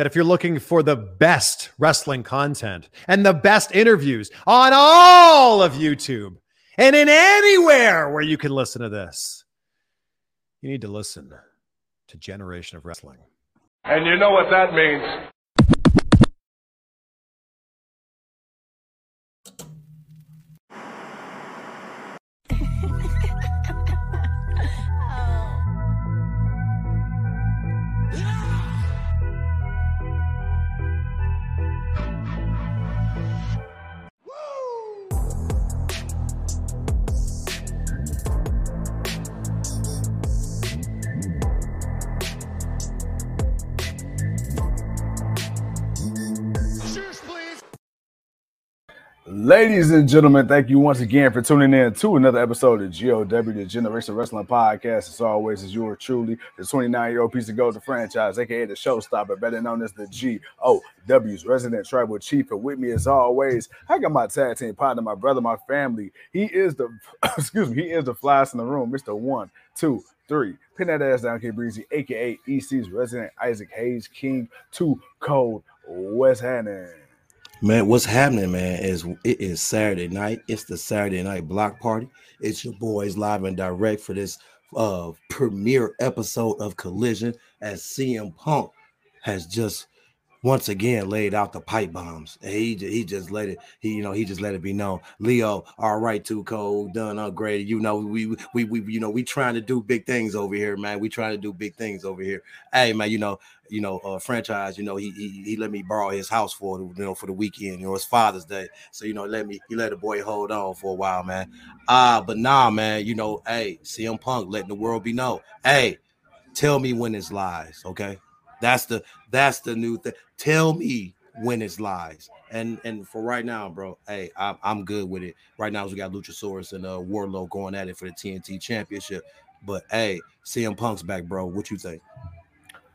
that if you're looking for the best wrestling content and the best interviews on all of YouTube and in anywhere where you can listen to this, you need to listen to Generation of Wrestling. And you know what that means. Ladies and gentlemen, thank you once again for tuning in to another episode of GOW, the Generation Wrestling Podcast. As always, is yours truly, the 29 year old piece of gold the franchise, aka the showstopper, better known as the GOW's resident tribal chief. And with me, as always, I got my tag team partner, my brother, my family. He is the, excuse me, he is the flyest in the room, Mr. One, Two, Three. Pin that ass down, K Breezy, aka EC's resident Isaac Hayes King, Too Cold, West Hannon. Man, what's happening, man, is it is Saturday night. It's the Saturday night block party. It's your boys live and direct for this uh premiere episode of Collision as CM Punk has just once again laid out the pipe bombs. He he just let it he you know he just let it be known. Leo, all right, too cold, done upgraded. You know we we we you know we trying to do big things over here, man. We trying to do big things over here. Hey man, you know you know uh, franchise. You know he, he he let me borrow his house for you know for the weekend. You know it's Father's Day, so you know let me he let the boy hold on for a while, man. Ah, uh, but nah, man. You know, hey, CM Punk letting the world be known. Hey, tell me when it's lies, okay? That's the that's the new thing. Tell me when it's lies. And and for right now, bro, hey, I'm, I'm good with it. Right now, we got Luchasaurus and uh Wardlow going at it for the TNT Championship. But hey, CM Punk's back, bro. What you think?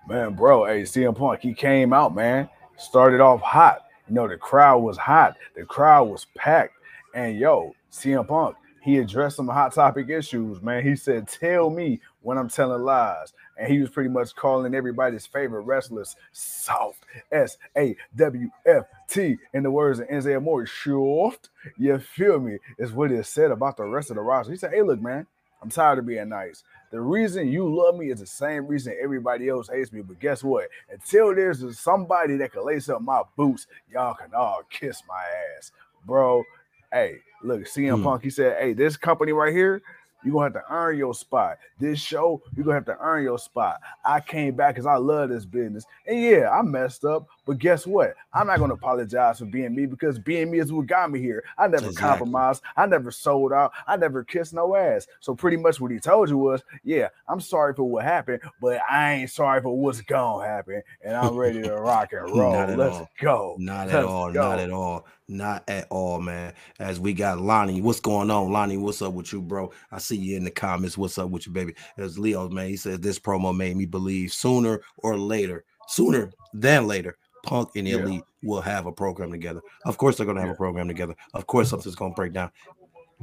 Man, bro, hey, CM Punk, he came out, man. Started off hot. You know, the crowd was hot. The crowd was packed. And yo, CM Punk, he addressed some hot topic issues, man. He said, Tell me when I'm telling lies. And he was pretty much calling everybody's favorite wrestlers soft. S A W F T. In the words of Enzo Amore, soft. You feel me? Is what he said about the rest of the roster. He said, Hey, look, man, I'm tired of being nice. The reason you love me is the same reason everybody else hates me. But guess what? Until there's somebody that can lace up my boots, y'all can all kiss my ass. Bro, hey, look, CM hmm. Punk, he said, hey, this company right here, you're gonna have to earn your spot. This show, you're gonna have to earn your spot. I came back because I love this business. And yeah, I messed up, but guess what? I'm not gonna apologize for being me because being me is what got me here. I never exactly. compromised, I never sold out, I never kissed no ass. So pretty much what he told you was, yeah, I'm sorry for what happened, but I ain't sorry for what's gonna happen. And I'm ready to rock and roll. Let's all. go. Not Let's at all, go. not at all. Not at all, man. As we got Lonnie, what's going on, Lonnie? What's up with you, bro? I see you in the comments. What's up with you, baby? As Leo, man, he said this promo made me believe sooner or later, sooner than later, Punk and Elite yeah. will have a program together. Of course, they're gonna have yeah. a program together. Of course, something's gonna break down.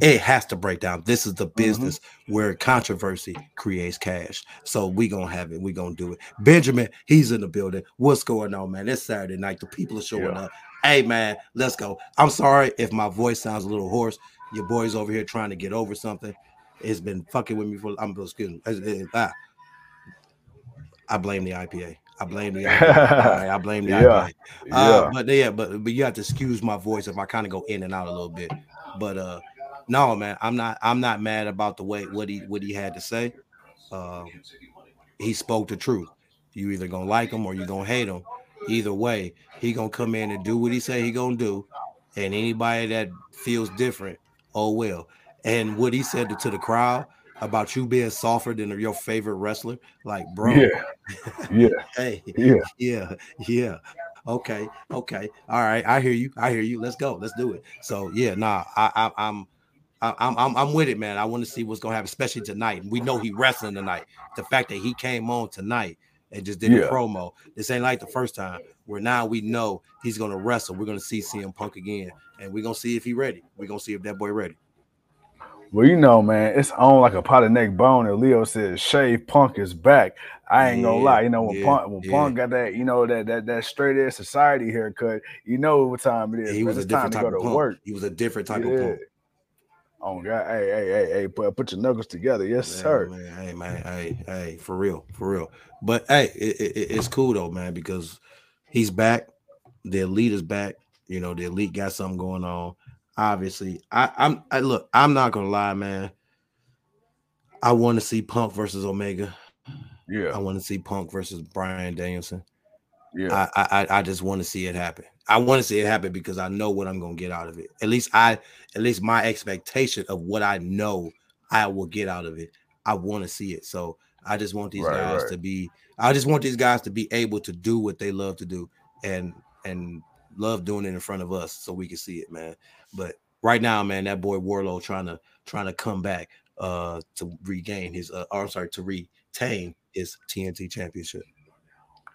It has to break down. This is the mm-hmm. business mm-hmm. where controversy creates cash. So we gonna have it. We gonna do it. Benjamin, he's in the building. What's going on, man? It's Saturday night. The people are showing yeah. up. Hey man, let's go. I'm sorry if my voice sounds a little hoarse. Your boy's over here trying to get over something. It's been fucking with me for I'm excuse me. Ah, I blame the IPA. I blame the. I blame the yeah. Uh. But yeah, but but you have to excuse my voice if I kind of go in and out a little bit. But uh no, man, I'm not I'm not mad about the way what he what he had to say. Um, he spoke the truth. You either gonna like him or you gonna hate him. Either way, he gonna come in and do what he say he gonna do, and anybody that feels different, oh well. And what he said to, to the crowd about you being softer than your favorite wrestler, like bro, yeah, yeah, hey, yeah, yeah, yeah. Okay, okay, all right. I hear you. I hear you. Let's go. Let's do it. So yeah, nah, I, I I'm. I'm, I'm I'm with it, man. I want to see what's gonna happen, especially tonight. We know he wrestling tonight. The fact that he came on tonight and just did yeah. a promo. This ain't like the first time where now we know he's gonna wrestle. We're gonna see CM Punk again, and we're gonna see if he ready. We're gonna see if that boy ready. Well, you know, man, it's on like a pot of neck bone. And Leo says, "Shave Punk is back." I ain't gonna lie. You know, when yeah, Punk when yeah. Punk got that, you know, that that that straight ass society haircut, you know what time it is. he was a different to type go of to punk. work. He was a different type Yeah. of punk. Oh God, hey, hey, hey, hey, put put your knuckles together, yes, Yeah, sir. man. Hey, man. Hey, hey, for real, for real. But hey, it, it- it's cool though, man, because he's back. The elite is back. You know, the elite got something going on. Obviously, I, I'm. I look. I'm not gonna lie, man. I want to see Punk versus Omega. Yeah, I want to see Punk versus Bryan Danielson. yeah, I, I I- just want to see it happen. I want to see it happen because I know what I'm gonna get out of it. At least I, at least my expectation of what I know I will get out of it. I want to see it. So I just want these Right, guys right. to be. I just want these guys to be able to do what they love to do and and love doing it in front of us so we can see it, man. But right now, man, that boy Wardlow trying to trying to come back uh to regain his uh or I'm sorry to retain his TNT championship.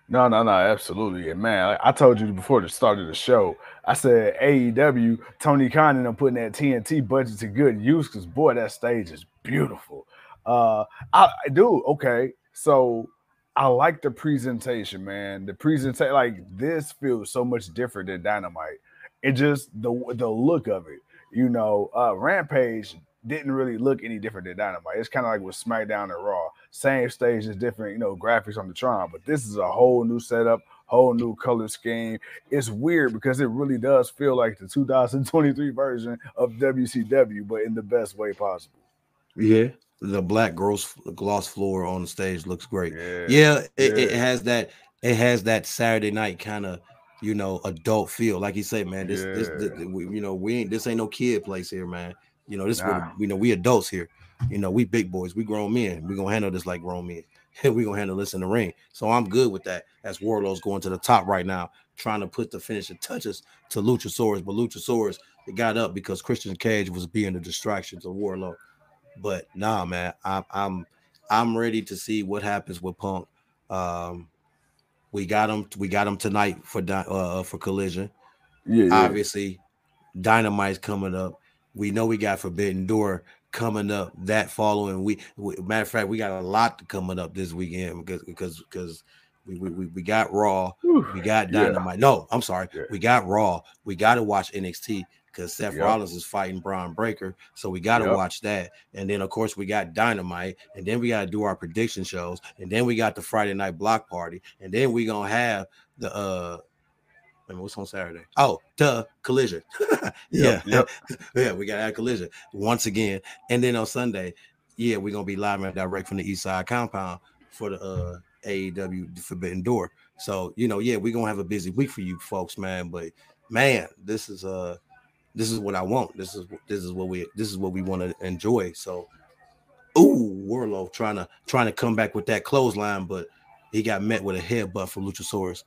no, no, no, absolutely. And man, I told you before the start of the show, I said AEW, Tony Khan and I'm putting that TNT budget to good use because boy, that stage is beautiful. Uh, I, I do okay. So I like the presentation, man. The presentation, like this, feels so much different than Dynamite. It just the the look of it, you know. Uh, Rampage didn't really look any different than Dynamite. It's kind of like with SmackDown and Raw. Same stage, just different, you know, graphics on the Tron. But this is a whole new setup, whole new color scheme. It's weird because it really does feel like the 2023 version of WCW, but in the best way possible. Yeah, the black gross gloss floor on the stage looks great. Yeah. Yeah, it, it has that. It has that Saturday night kind of, you know, adult feel. Like you say, man, this, this, this Yeah. we, you know, we ain't this ain't no kid place here, man. You know, this what Nah. you know, we adults here. You know, we big boys, we grown men. We gonna handle this like grown men. we gonna handle this in the ring. So I'm good with that. As Wardlow's going to the top right now, trying to put the finishing touches to Luchasaurus, but Luchasaurus it got up because Christian Cage was being a distraction to Wardlow. But nah, man, I'm I'm I'm ready to see what happens with Punk. Um, we got him. We got him tonight for uh for Collision. Yeah, yeah. Obviously, Dynamite's coming up. We know we got Forbidden Door coming up that following week. we- Matter of fact, we got a lot coming up this weekend because because because we we, we, we got Raw, Whew. we got Yeah. Dynamite. No, I'm sorry, Yeah. we got Raw. We got to watch NXT because Seth Yep. Rollins is fighting Bron Breakker, so we got to Yep. watch that. And then of course we got Dynamite, and then we got to do our prediction shows, and then we got the Friday night block party, and then we gonna have the uh. I mean, what's on Saturday? Oh, duh, collision. yeah, Yep, yeah, we got our collision once again. And then on Sunday, yeah, we're gonna be live and direct from the East Side compound for the uh AEW Forbidden Door. So you know, yeah, we're gonna have a busy week for you folks, man. But man, this is uh this is what I want. This is this is what we this is what we want to enjoy. So ooh, Wardlow trying to trying to come back with that clothesline, but he got met with a headbutt from Luchasaurus.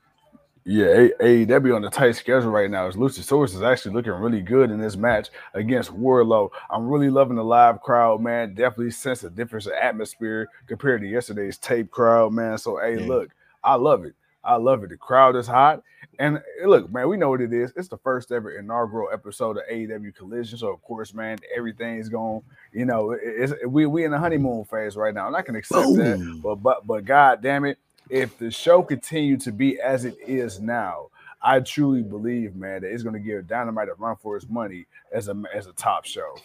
Yeah, A- AEW on the tight schedule right now. Is Luchasaurus is actually looking really good in this match against Wardlow. I'm really loving the live crowd, man. Definitely sense a difference in atmosphere compared to yesterday's tape crowd, man. So hey, Yeah. look, I love it. I love it. The crowd is hot. And eh, look, man, we know what it is. It's the first ever inaugural episode of AEW Collision. So of course, man, everything's going, you know, it's we we in the honeymoon phase right now. And I can accept that. But but but god damn it, if the show continued to be as it is now, I truly believe, man, that it's gonna give Dynamite a run for its money as a as a top show.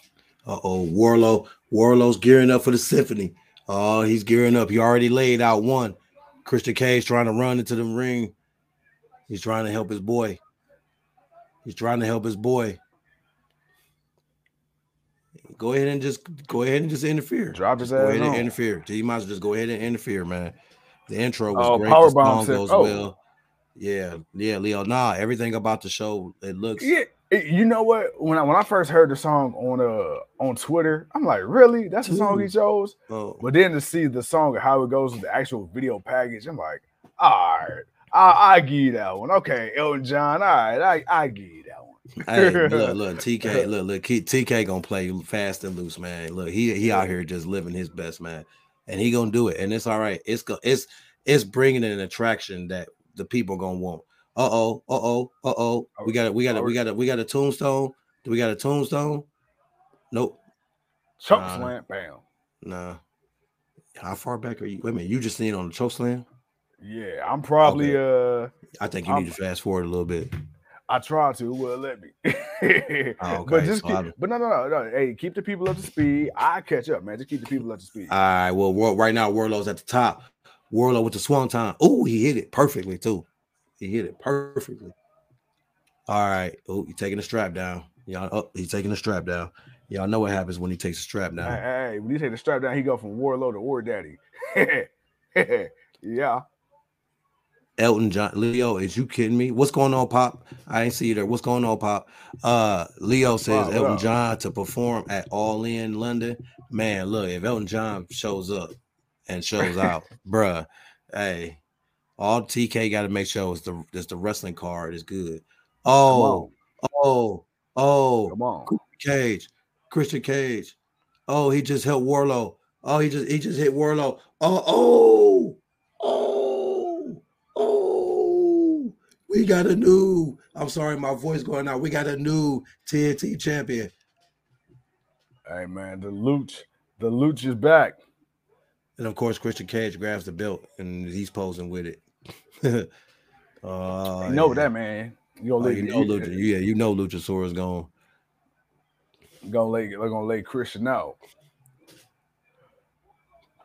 Uh oh, Wardlow. Wardlow's gearing up for the symphony. Oh, he's gearing up. He already laid out one. Christian Cage trying to run into the ring. He's trying to help his boy. He's trying to help his boy. Go ahead and just go ahead and just interfere. Drop his Just go ass ahead and on. interfere. You might as well just go ahead and interfere, man. The intro was Oh, great. Powerbomb the song said- goes oh. well. Yeah, yeah, Leo. Nah, everything about the show it looks. Yeah, it- you know what? When I when I first heard the song on uh on Twitter, I'm like, really? That's the song he chose? Oh, But then to see the song and how it goes with the actual video package, I'm like, all right, I I give you that one. Okay, Elton John, all right, I I give you that one. hey, look, look, TK, look, look, TK gonna play fast and loose, man. Look, he he out here just living his best, man, and he gonna do it, and it's all right. It's go, it's it's bringing an attraction that the people gonna want. Uh oh, uh oh, uh oh. We got it, we got it, we got it, we got a tombstone. Do we got a tombstone? Nope. Choke Nah. slam, bam. Nah. How far back are you? Wait a minute. You just seen it on the choke slam? Yeah, I'm probably uh I think you I'm- need to fast forward a little bit. I tried to, well let me. Oh, But just so keep, but no, no, no, no. Hey, keep the people up to speed. I catch up, man. Just keep the people up to speed. All right. Well, right now, Wardlow's at the top. Wardlow with the Swanton. Oh, he hit it perfectly, too. He hit it perfectly. All right. Oh, he's taking the strap down. Y'all, oh, he's taking the strap down. Y'all know what happens when he takes the strap down. hey, hey, when you take the strap down, he go from Warlord to War Daddy. yeah. Elton John, Leo, is you kidding me? What's going on, Pop? I ain't see you there. What's going on, Pop? Uh, Leo says Wow, Elton? John to perform at All In London. Man, look, if Elton John shows up and shows out, bruh, hey, all TK got to make sure is the is the wrestling card is good. Oh, oh, oh, Come on. Cage, Christian Cage. Oh, he just hit Wardlow. Oh, he just he just hit Wardlow. Oh, oh, oh, oh. We got a new. I'm sorry, my voice going out. We got a new TNT champion. Hey man, the Luch, the Luch is back. And of course, Christian Cage grabs the belt and he's posing with it. oh, you know yeah. that man. You Oh, you know, Lucha, uh, yeah, you know, Luchasaurus gone. gonna lay, they're gonna lay Christian out.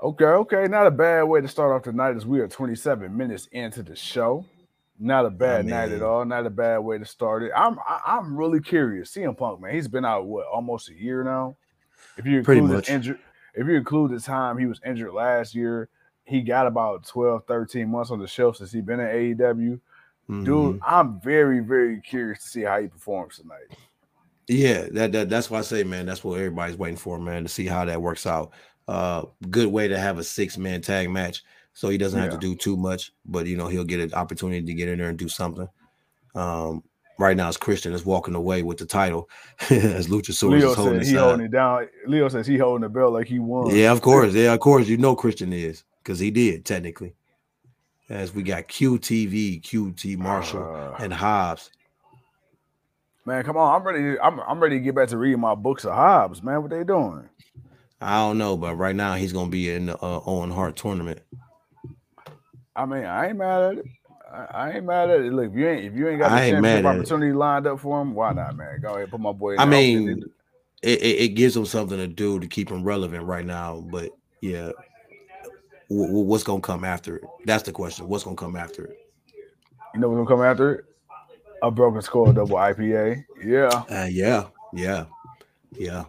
Okay, okay, not a bad way to start off tonight as we are 27 minutes into the show. Not a bad night at all. Not a bad way to start it. I'm I, I'm really curious. CM Punk, man, he's been out what almost a year now. If you Pretty include much. his injured, if you include the time he was injured last year, he got about 12, 13 months on the shelf since he been at AEW. Mhm. Dude, I'm very, very curious to see how he performs tonight. Yeah, that, that that's why I say, man, that's what everybody's waiting for, man, to see how that works out. Uh, good way to have a six man tag match, so he doesn't have to do too much, but you know he'll get an opportunity to get in there and do something. Um, right now, it's Christian is walking away with the title as Luchasaurus Leo is holding his he side. holding it down. Leo says he holding the belt like he won. Yeah, of course, yeah, of course, you know Christian is because he did technically. As we got QTV, QT Marshall, Uh, and Hobbs. man, come on. I'm ready. To, I'm I'm ready to get back to reading my books of Hobbs, man. What they doing? I don't know, but right now he's gonna be in the uh, Owen Hart tournament. I mean, I ain't mad at it. I, I ain't mad at it. Look, if you ain't if you ain't got the championship at it. opportunity lined up for him, why not, man? Go ahead, put my boy. In I mean, it, it, it gives him something to do to keep him relevant right now. But yeah, what's gonna come after it? That's the question. What's gonna come after it? you know what's gonna come after it? A broken skull double IPA. Yeah, Uh, yeah, yeah, yeah.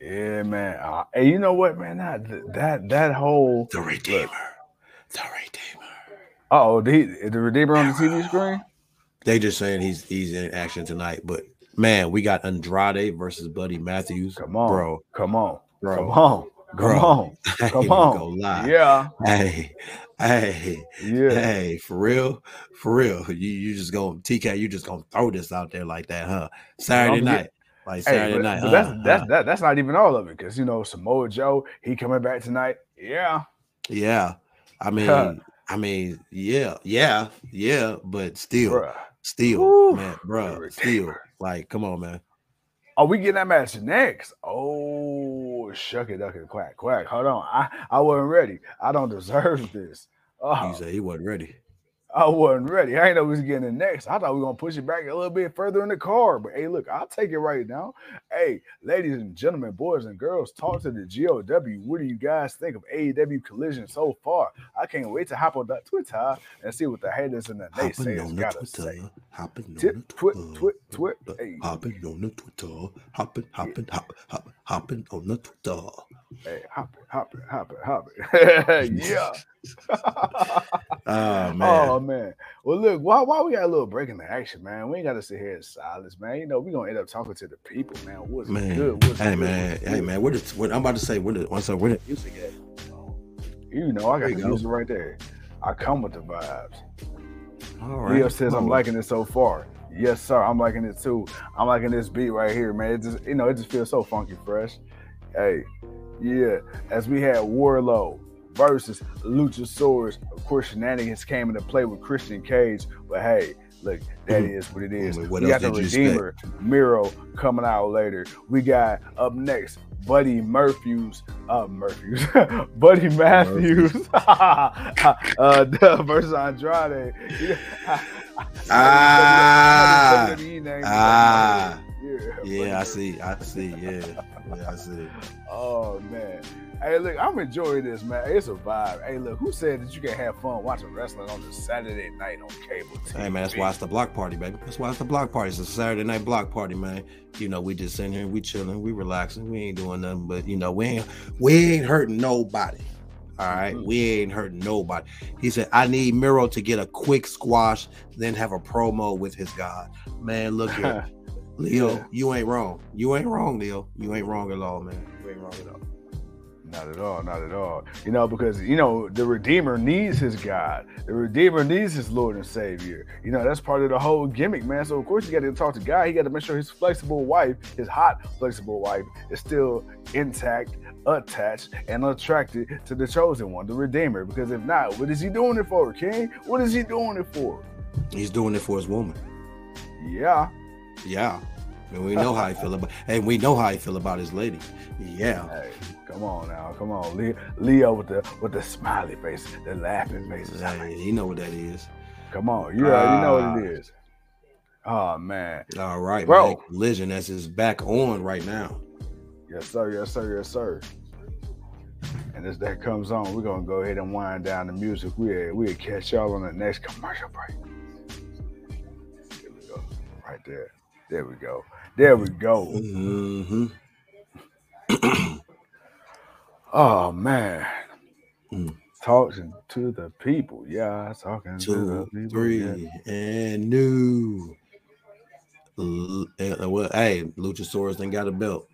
yeah, man. Uh, hey, you know what, man? That that that whole The Redeemer, the Redeemer. oh, the the Redeemer on the TV screen. They just saying he's he's in action tonight, but man, we got Andrade versus Buddy Matthews. Come on, bro, Come on, bro. come on, come Bro. on, I ain't come on. gonna. Yeah, Hey, hey, yeah. hey, for real, for real. You you just gonna TK, you just gonna throw this out there like that, huh? Saturday I'm night. get- Like Hey, Saturday but, night. but huh? that's that's Huh? that, that's not even all of it because you know Samoa Joe he coming back tonight. Yeah, Yeah. I mean, Huh. I mean, yeah, yeah, yeah, but still, bruh. still, Woo. man, bro, still, like, come on, man. Are we getting that match next? Oh, shuck it, duck it, quack, quack. Hold on, I I wasn't ready. I don't deserve this. He Oh, said he wasn't ready. I wasn't ready. I ain't know we was getting it next. I thought we were gonna push it back a little bit further in the car. But hey, look, I'll take it right now. Hey, ladies and gentlemen, boys and girls, talk to the GOW. What do you guys think of AEW Collision so far? I can't wait to hop on that Twitter and see what the haters and the naysayers gotta say. Hopping on the Tip, twit, Twitter, twit, twit. uh, Hey. hopping on the Twitter, hopping, hopping, hop, hop, hopping on the Twitter. Hey, hop it, hop it, hop it, hop it. yeah. Ah, oh man, Oh man. Well, look, why why we got a little break in the action, man? We ain't got to sit here in silence, man. You know, we gonna end up talking to the people, man. What's man, good? What's hey good? man, What's hey man, where the, where, I'm about to say where the, what's up, where the music at? You know, I got the go. music right there. I come with the vibes. All right, Leo says I'm liking it so far. Yes, sir. I'm liking it too. I'm liking this beat right here, man. It just, you know, it just feels so funky fresh. Hey, yeah. As we had Wardlow versus Luchasaurus. Of course, shenanigans came into play with Christian Cage, but hey, look, that Mhm. what it is. What we got the Redeemer, Miro coming out later. We got up next Buddy Murphy's, uh, Murphy's, Buddy Matthews, uh, versus Andrade. Ah. Ah. yeah, Yeah, I see. I see. Yeah, yeah, I see. Oh man. Hey, look, I'm enjoying this, man. It's a vibe. Hey, look, who said that you can have fun watching wrestling on a Saturday night on cable TV? Hey man, that's why it's the block party, baby. That's why it's the block party. It's a Saturday night block party, man. You know, we just sitting here, we chilling, we relaxing, we ain't doing nothing, but you know, we ain't we ain't hurting nobody. All right? Mhm. we ain't hurting nobody. He said, I need Miro to get a quick squash, then have a promo with his God. Man, look here. Leo, Yeah. you ain't wrong. You ain't wrong, Leo. You ain't wrong at all, man. You ain't wrong at all. Not at all, not at all. You know, because you know the Redeemer needs his God. The Redeemer needs his Lord and Savior. You know, that's part of the whole gimmick, man. So of course you got to talk to God. He got to make sure his flexible wife, his hot flexible wife, is still intact, attached, and attracted to the chosen one, the Redeemer. Because if not, what is he doing it for, King? What is he doing it for? He's doing it for his woman. Yeah. Yeah. And we know how he feel about and we know how he feel about his lady. Yeah. Hey, come on now, come on, Leo, Leo with the with the smiley face, the laughing faces. Hey, you know what that is. Come on, Yeah, you already know Ah. what it is. Oh man, All right, Bro. man. Collision that's his back on right now. yes sir, yes sir, yes sir. And as that comes on, we're gonna go ahead and wind down the music. We we'll catch y'all on the next commercial break. There we go, right there. There we go. There we go. hmm Oh man, Mm. talking to the people. Yeah, talking to the people. three, yeah. and new. L- uh, well, hey, Luchasaurus ain't got a belt.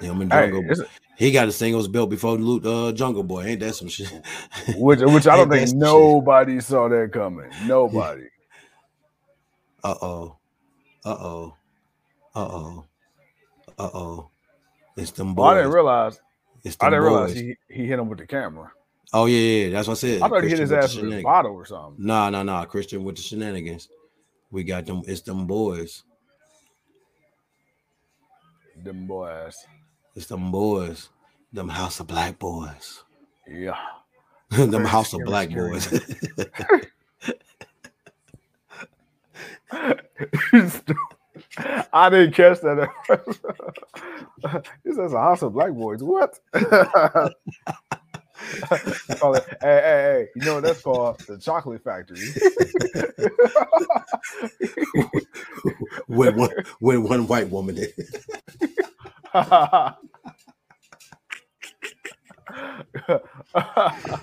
Him and Hey, Jungle, it's- he got a singles belt before Lu- uh, Jungle Boy. Ain't that some shit? which which I don't think some shit? nobody saw that coming. Nobody. Uh oh. Uh oh. Uh oh. Uh oh. It's them Well, I boys. didn't realize. it's I didn't realize he, he hit him with the camera. Oh yeah, yeah, that's what I said. I thought he hit his ass with shenanigans. bottle or something. Nah, nah, nah. Christian with the shenanigans. We got them. It's them boys. Them boys. It's them boys. Them House of Black boys. Yeah. them House of Black boys. I didn't catch that. he says a house of black boys. What? Hey, hey, hey! You know what that's called? The chocolate factory. with one, with one white woman. it.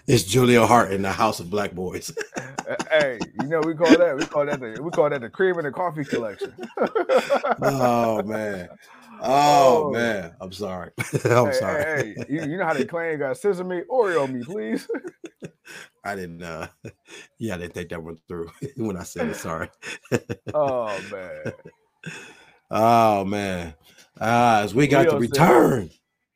It's Julia Hart in the House of Black Boys. hey, you know we call that we call that the we call that the cream and the coffee collection. oh man. Oh, Oh. man. I'm sorry. I'm hey, sorry. Hey, hey, you, you know how they claim got sesame Oreo me, please. I didn't uh yeah, I didn't think that one through when I said it. Sorry. Oh man. Oh man. Ah, as we got Leo to return.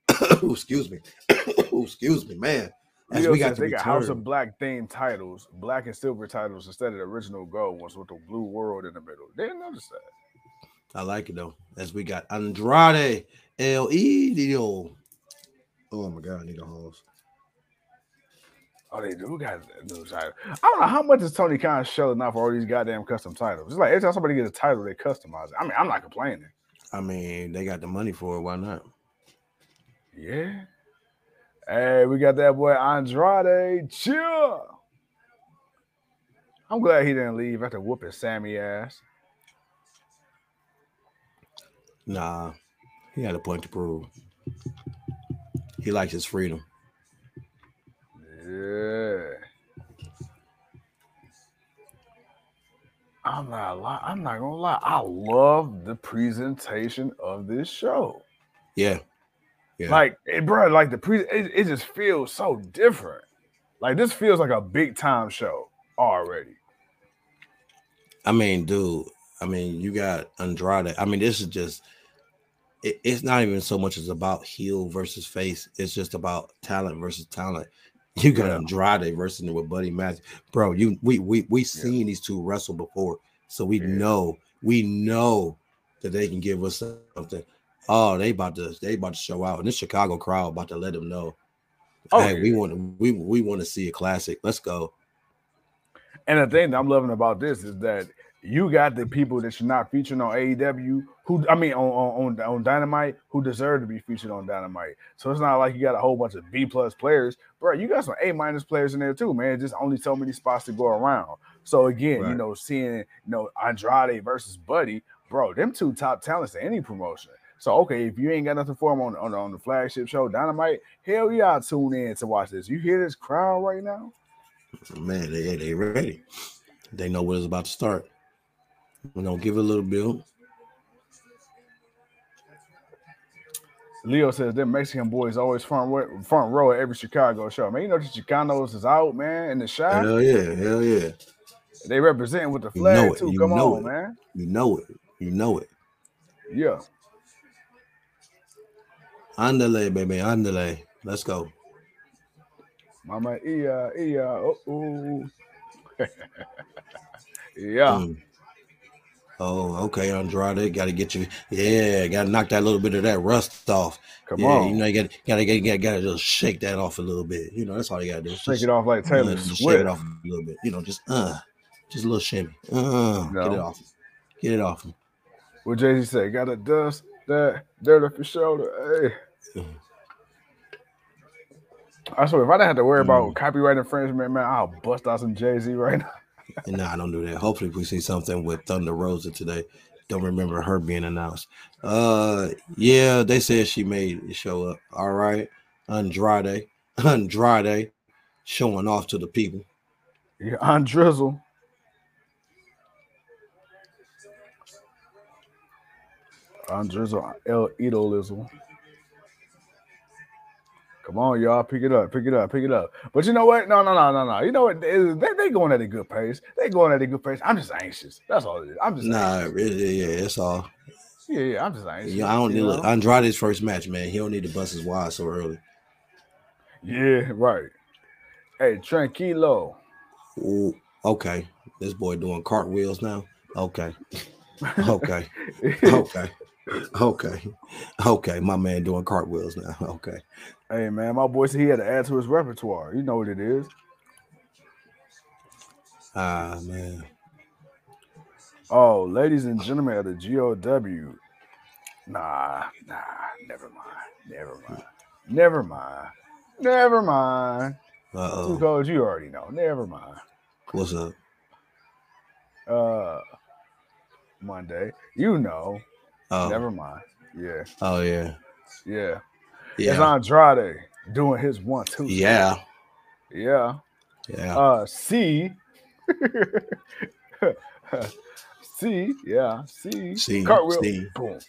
Excuse me. Ooh, excuse me, man. As we got to they got House of Black themed titles, black and silver titles instead of the original gold ones with the blue world in the middle. Didn't notice that. I like it though. As we got Andrade El Idio. Oh my god, I need a hose. Oh, they do got a new title. I don't know how much is Tony Khan shelling out for all these goddamn custom titles. It's like every time somebody gets a title, they customize it. I mean, I'm not complaining. I mean, they got the money for it. Why not? Yeah. Hey, we got that boy Andrade. Chill. I'm glad he didn't leave after whooping Sammy ass. Nah, he had a point to prove. He likes his freedom. Yeah. I'm not li- I'm not gonna lie. I love the presentation of this show. Yeah. Yeah. Like, eh, it, bro, like the pre, it, it just feels so different. Like this feels like a big time show already. I mean, dude. I mean, you got Andrade. I mean, this is just. It, it's not even so much as about heel versus face. It's just about talent versus talent. You got Andrade versus with Buddy Matthews, bro. You we we we seen these two wrestle before, so we Yeah. know we know that they can give us something. Oh, they about to they about to show out, and this Chicago crowd about to let them know. Oh, hey, we want to we we want to see a classic. Let's go. And the thing that I'm loving about this is that you got the people that you're not featuring on AEW, who I mean on on, on, on Dynamite, who deserve to be featured on Dynamite. So it's not like you got a whole bunch of B plus players, bro. You got some A minus players in there too, man. Just only so many spots to go around. So again, you know, seeing you know Andrade versus Buddy, bro, them two top talents in any promotion. So okay, if you ain't got nothing for them on, on, on the flagship show Dynamite, hell yeah, tune in to watch this. You hear this crowd right now? Man, they they ready. They know what is about to start. You know, give it a little build. Leo says them Mexican boys always front row, front row at every Chicago show. Man, you know the Chicanos is out, man, in the shot. Hell yeah, hell yeah. They represent with the You flag know it, too. you Come know on, it. man. You know it. You know it. Yeah. Andale, baby, andale. Let's go. Mama Ia Ia. Oh, ooh. yeah. Mm. Oh, okay, Andrade. Got to get you. Yeah, got to knock that little bit of that rust off. Come yeah, on. you know, you got got to got got to just shake that off a little bit. You know, that's all you got to do. Shake Just, it off like Taylor uh, just shake it off a little bit. You know, just uh, just a little shimmy. Uh, get it off. Get it off. What Jay Z said, gotta dust that dirt off your shoulder. Hey. I swear, if I didn't have to worry about Mm. copyright infringement, man, I'll bust out some Jay Z right now. Nah, I don't do that. Hopefully, we see something with Thunder Rosa today. Don't remember her being announced. Uh, yeah, they said she made it show up. All right, Andrade, Andrade, showing off to the people. Yeah, on Drizzle. Andrizzle, El Idolizzle. Come on, y'all, pick it up, pick it up, pick it up. But you know what? No, no, no, no, no. You know what? They, they, going at a good pace. They going at a good pace. I'm just anxious. That's all it is. I'm just Nah, anxious. really, yeah, that's all. Yeah, yeah, I'm just anxious. Yeah, I don't need look, know? Andrade's first match, man. He don't need to bust his wide so early. Yeah, right. Hey, tranquilo. Ooh, okay, this boy doing cartwheels now. Okay, okay, okay, okay, okay. My man doing cartwheels now. Okay. hey man, my boy said he had to add to his repertoire. You know what it is. Ah man. Oh, ladies and gentlemen of the GOW. Nah, nah, never mind. Never mind. Never mind. Never mind. Uh Two codes you already know. Never mind. What's up? Uh Monday. You know. Oh, Never mind. Yeah. oh yeah, Yeah. Yeah. It's Andrade doing his one two. yeah, Yeah. yeah. Uh C. C, yeah, C. C, Cartwheel. C. Boom.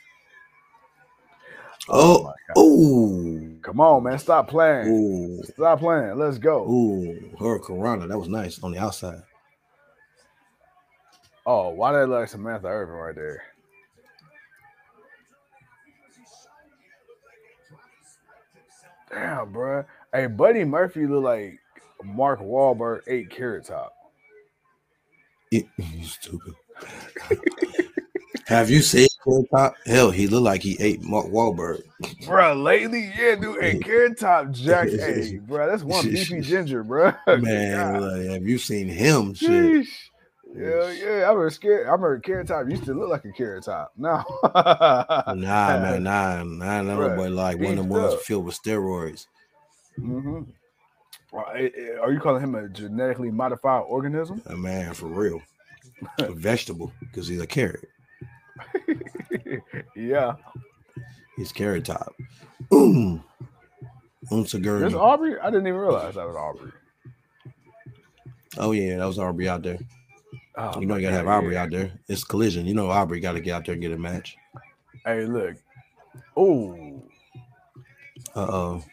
Oh, ooh, Come on, man. Stop playing. ooh, Stop playing. Let's go. ooh. Her Corona. That was nice on the outside. Oh, why did I like Samantha Irvin right there? Damn, bro. Hey, Buddy Murphy look like Mark Wahlberg ate carrot top. you stupid. Have you seen Carrot Top? Hell, he looked like he ate Mark Wahlberg. Bro, lately, yeah, dude. Hey, carrot top Jack. Hey, bro, that's one beefy ginger, bro. Man, like, have you seen him? Shit. Sheesh. Yeah, yeah. I remember scared. I remember carrot top used to look like a carrot top. No. Nah, man, nah, nah, that Bruh, boy like one of them ones filled with steroids. hmm Are you calling him a genetically modified organism? A man, for real. A vegetable, because he's a carrot. yeah. He's carrot top. Boom. This. Aubrey? I didn't even realize that was Aubrey. Oh yeah, that was Aubrey out there. Oh, You know you gotta have Aubrey yeah. out there. It's collision. You know Aubrey gotta get out there and get a match. Hey, look. Oh, Uh oh.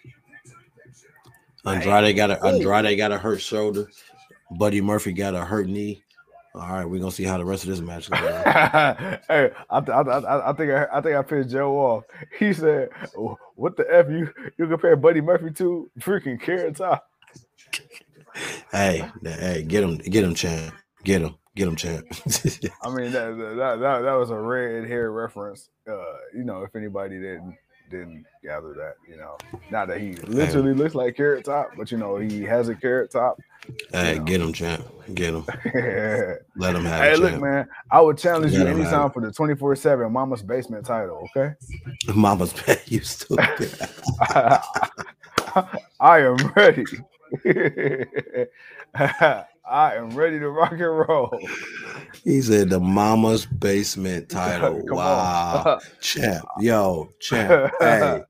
Andrade got a Andrade got a hurt shoulder. Buddy Murphy got a hurt knee. All right, we're gonna see how the rest of this match goes. hey, I, th- I, th- I, I think I, I think I pissed Joe off. He said, "What the f you you compare Buddy Murphy to freaking Carrot Top?" hey, hey, get him, get him, champ, get him, get him, champ. I mean, that, that that that was a red hair reference. Uh, you know, if anybody didn't didn't gather that, you know, not that he literally looks like Carrot Top, but you know, he has a carrot top. hey, You know. get him, champ, get him. Let him have it, look, champ. man, I would challenge you Let have anytime for the twenty four seven Mama's Basement title. Okay, Mama's pet, you stupid. I am ready. I am ready to rock and roll. he said the Mama's basement title. Wow, champ, yo, champ, hey,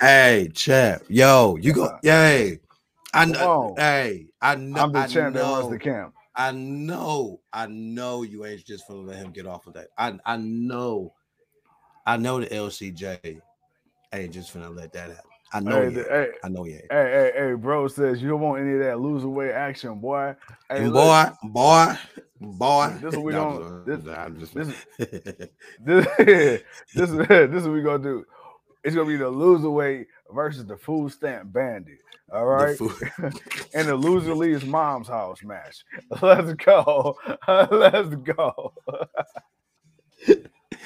hey, champ, yo, you go, yay. I know, hey, I know, I'm the I champ that runs the camp. I know, I know you ain't just gonna let him get off of that. I I know, I know the LCJ ain't just gonna let that happen. I know Hey, you. hey, I know you hey, hey, hey, bro says you don't want any of that lose away action, boy. Hey, And look, boy, boy, boy. This is what we don't- I'm this- I'm just, this this, this is this is what we gonna do. It's gonna be the loser weight versus the food stamp bandit. All right. the And the loser leaves mom's house match. Let's go. Let's go.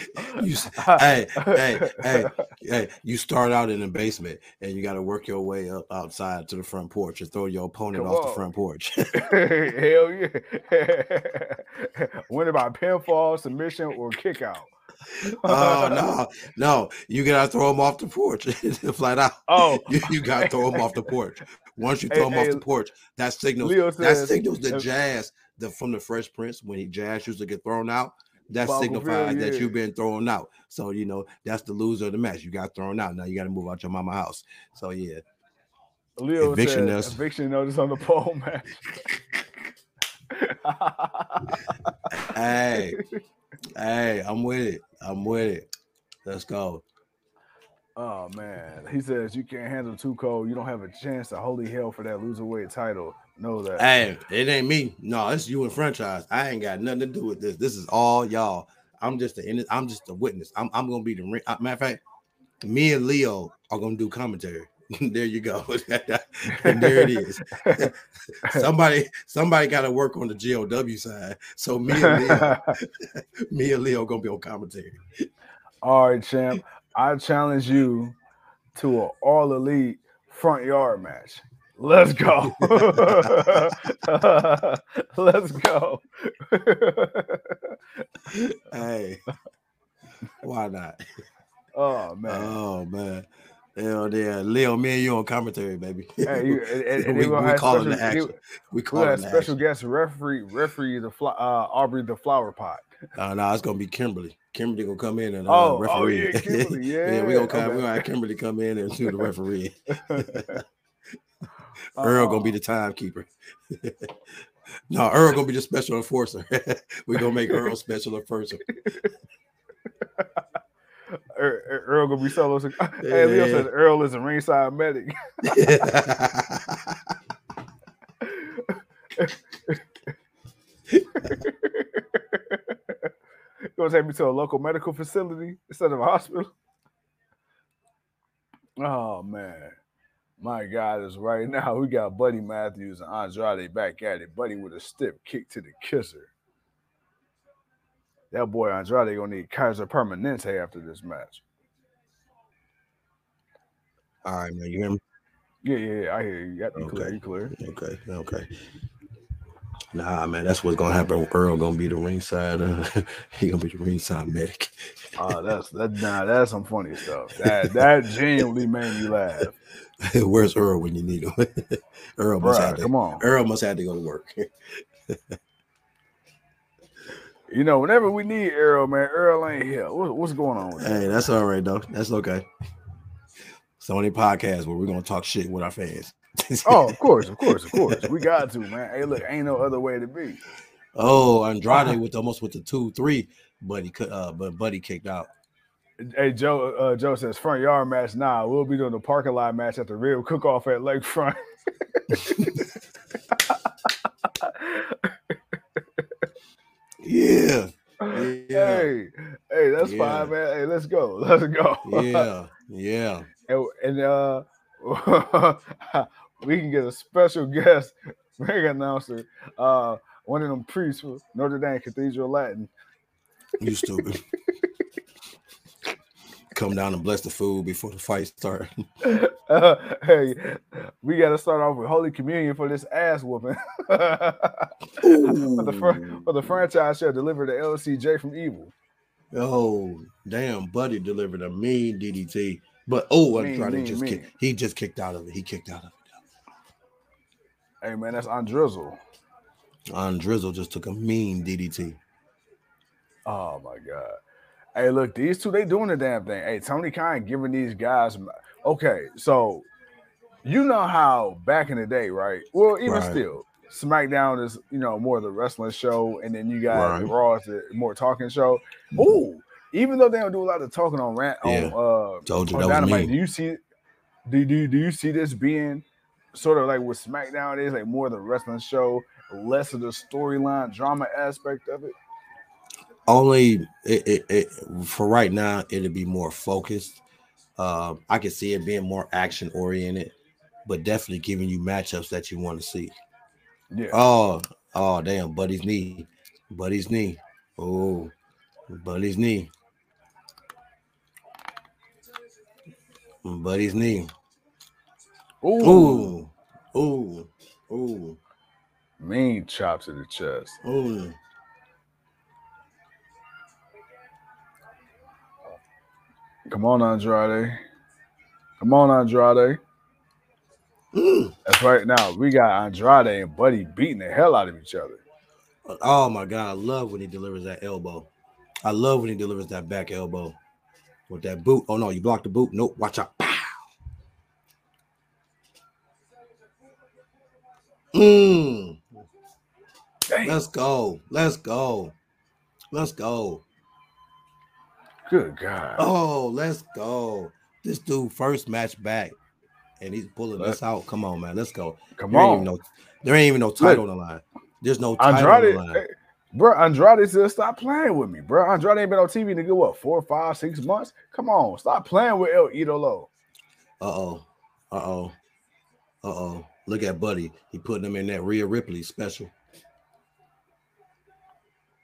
You hey, hey, hey, hey, you start out in the basement and you got to work your way up outside to the front porch and throw your opponent Come off the front porch. Hell yeah. Win by pinfall, submission, or kick out. oh no, no, you gotta throw him off the porch, flat out. Oh, You, you gotta throw him off the porch. Once you Hey, throw him hey, off the porch, that signals Leo that says- signals the jazz the from the Fresh Prince when he jazz used to get thrown out. That signifies Bill, that you've been thrown out. So you know that's the loser of the match. You got thrown out. Now you got to move out your mama house. So yeah, Leo Eviction says notice. eviction notice on the pole match. hey, hey, I'm with it. I'm with it. Let's go. Oh man, he says you can't handle too cold. You don't have a chance to holy hell for that loser weight title. Know that. Hey, it ain't me. No, it's you and franchise. I ain't got nothing to do with this. This is all y'all. I'm just the I'm just a witness. I'm I'm gonna be the ring. uh, Matter of fact, me and Leo are gonna do commentary. there you go. and there it is. somebody somebody got to work on the GOW side. So me and Leo, me and Leo gonna be on commentary. All right, champ. I challenge you to an all elite front yard match. Let's go. Let's go. Hey, why not? oh man. Oh man. Hell yeah, Leo, me and you on commentary, baby. Hey, you, and, and, and we, call we have calling the special, action. We We calling the special action. guest referee, referee the fly, uh, Aubrey the flower pot. Uh, no, it's gonna be Kimberly. Kimberly gonna come in and uh, Oh, oh, referee. yeah, Kimberly, yeah, we yeah, gonna come. okay. We gonna have Kimberly come in and do the referee. Earl gonna be Uh, the timekeeper. no, Earl gonna be the special enforcer. we gonna make Earl special enforcer. Earl, Earl gonna be solo. Hey, Leo Yeah. says Earl is a ringside medic. You gonna take me to a local medical facility instead of a hospital? Oh man, my God is right now. We got Buddy Matthews and Andrade back at it. Buddy with a stiff kick to the kisser. That boy Andrade gonna need Kaiser Permanente after this match. All right, man. You hear me? Yeah, yeah, yeah I hear you. Yep, you clear, Okay. you clear. Okay, okay. Nah, man, that's what's gonna happen. Earl gonna be the ringside. Uh, he gonna be the ringside medic. Oh, that's that. Nah, that's some funny stuff. That that genuinely made me laugh. Where's Earl when you need him? Earl must have to. come on. Earl must have to go to work. You know, whenever we need Earl, man, Earl ain't here. What, what's going on with that? hey, that's all right though. That's okay. It's the only podcast where we're gonna talk shit with our fans. Oh, of course, of course, of course. We got to, man. Hey, look, ain't no other way to be. oh, Andrade with almost with the two three, but he could uh but Buddy kicked out. Hey, Joe. Uh, Joe says front yard match. Nah, we'll be doing the parking lot match at the real cook off at Lakefront. Yeah, Yeah. Hey, hey, that's Yeah. fine, man. Hey, let's go, let's go. yeah, yeah. and, and uh, we can get a special guest ring announcer, uh, one of them priests for Notre Dame Cathedral Latin. You stupid. Come down and bless the food before the fight start. Uh, hey, we got to start off with Holy Communion for this ass whooping. for, the fr- for the franchise shall deliver the LCJ from evil. Oh, damn, Buddy delivered a mean DDT. But oh, Mean, Andrade mean, just mean. kicked, he just kicked out of it. He kicked out of it. Hey man, that's Andrizzle. Andrizzle just took a mean DDT. Oh my god. Hey, look, these two they doing the damn thing. Hey, Tony Khan giving these guys. Okay, so you know how back in the day, right? Well, even Right. still, SmackDown is you know more the wrestling show, and then you got Right. Raw is the more talking show. Ooh, even though they don't do a lot of talking on rant on uh Told you on Dynamite, do you see? Do, do do you see this being sort of like what SmackDown is, like more the wrestling show, less of the storyline drama aspect of it? Only it, it, it for right now, it'll be more focused. Uh, I can see it being more action oriented, but definitely giving you matchups that you want to see. Yeah. Oh, oh, damn, Buddy's knee, Buddy's knee. Oh, Buddy's knee. Buddy's knee. Ooh. Ooh, ooh, ooh, Mean chops to the chest. ooh. Come on, Andrade. Come on, Andrade. Mm. That's right now. We got Andrade and Buddy beating the hell out of each other. Oh my god, I love when he delivers that elbow. I love when he delivers that back elbow with that boot. Oh no, you blocked the boot. Nope, watch out. Pow. Mm. Let's go. Let's go. Let's go. Good God. Oh, let's go. This dude first match back, and he's pulling Let- this out. Come on, man. Let's go. Come There ain't on. even no, there ain't even no title on the line. There's no title Andrade, on the line. bro, Andrade said, stop playing with me, bro. Andrade ain't been on TV in a good, what, four, five, six months? Come on, stop playing with El Idolo. Uh oh. Uh oh. Uh oh. Look at Buddy. He putting him in that Rhea Ripley special.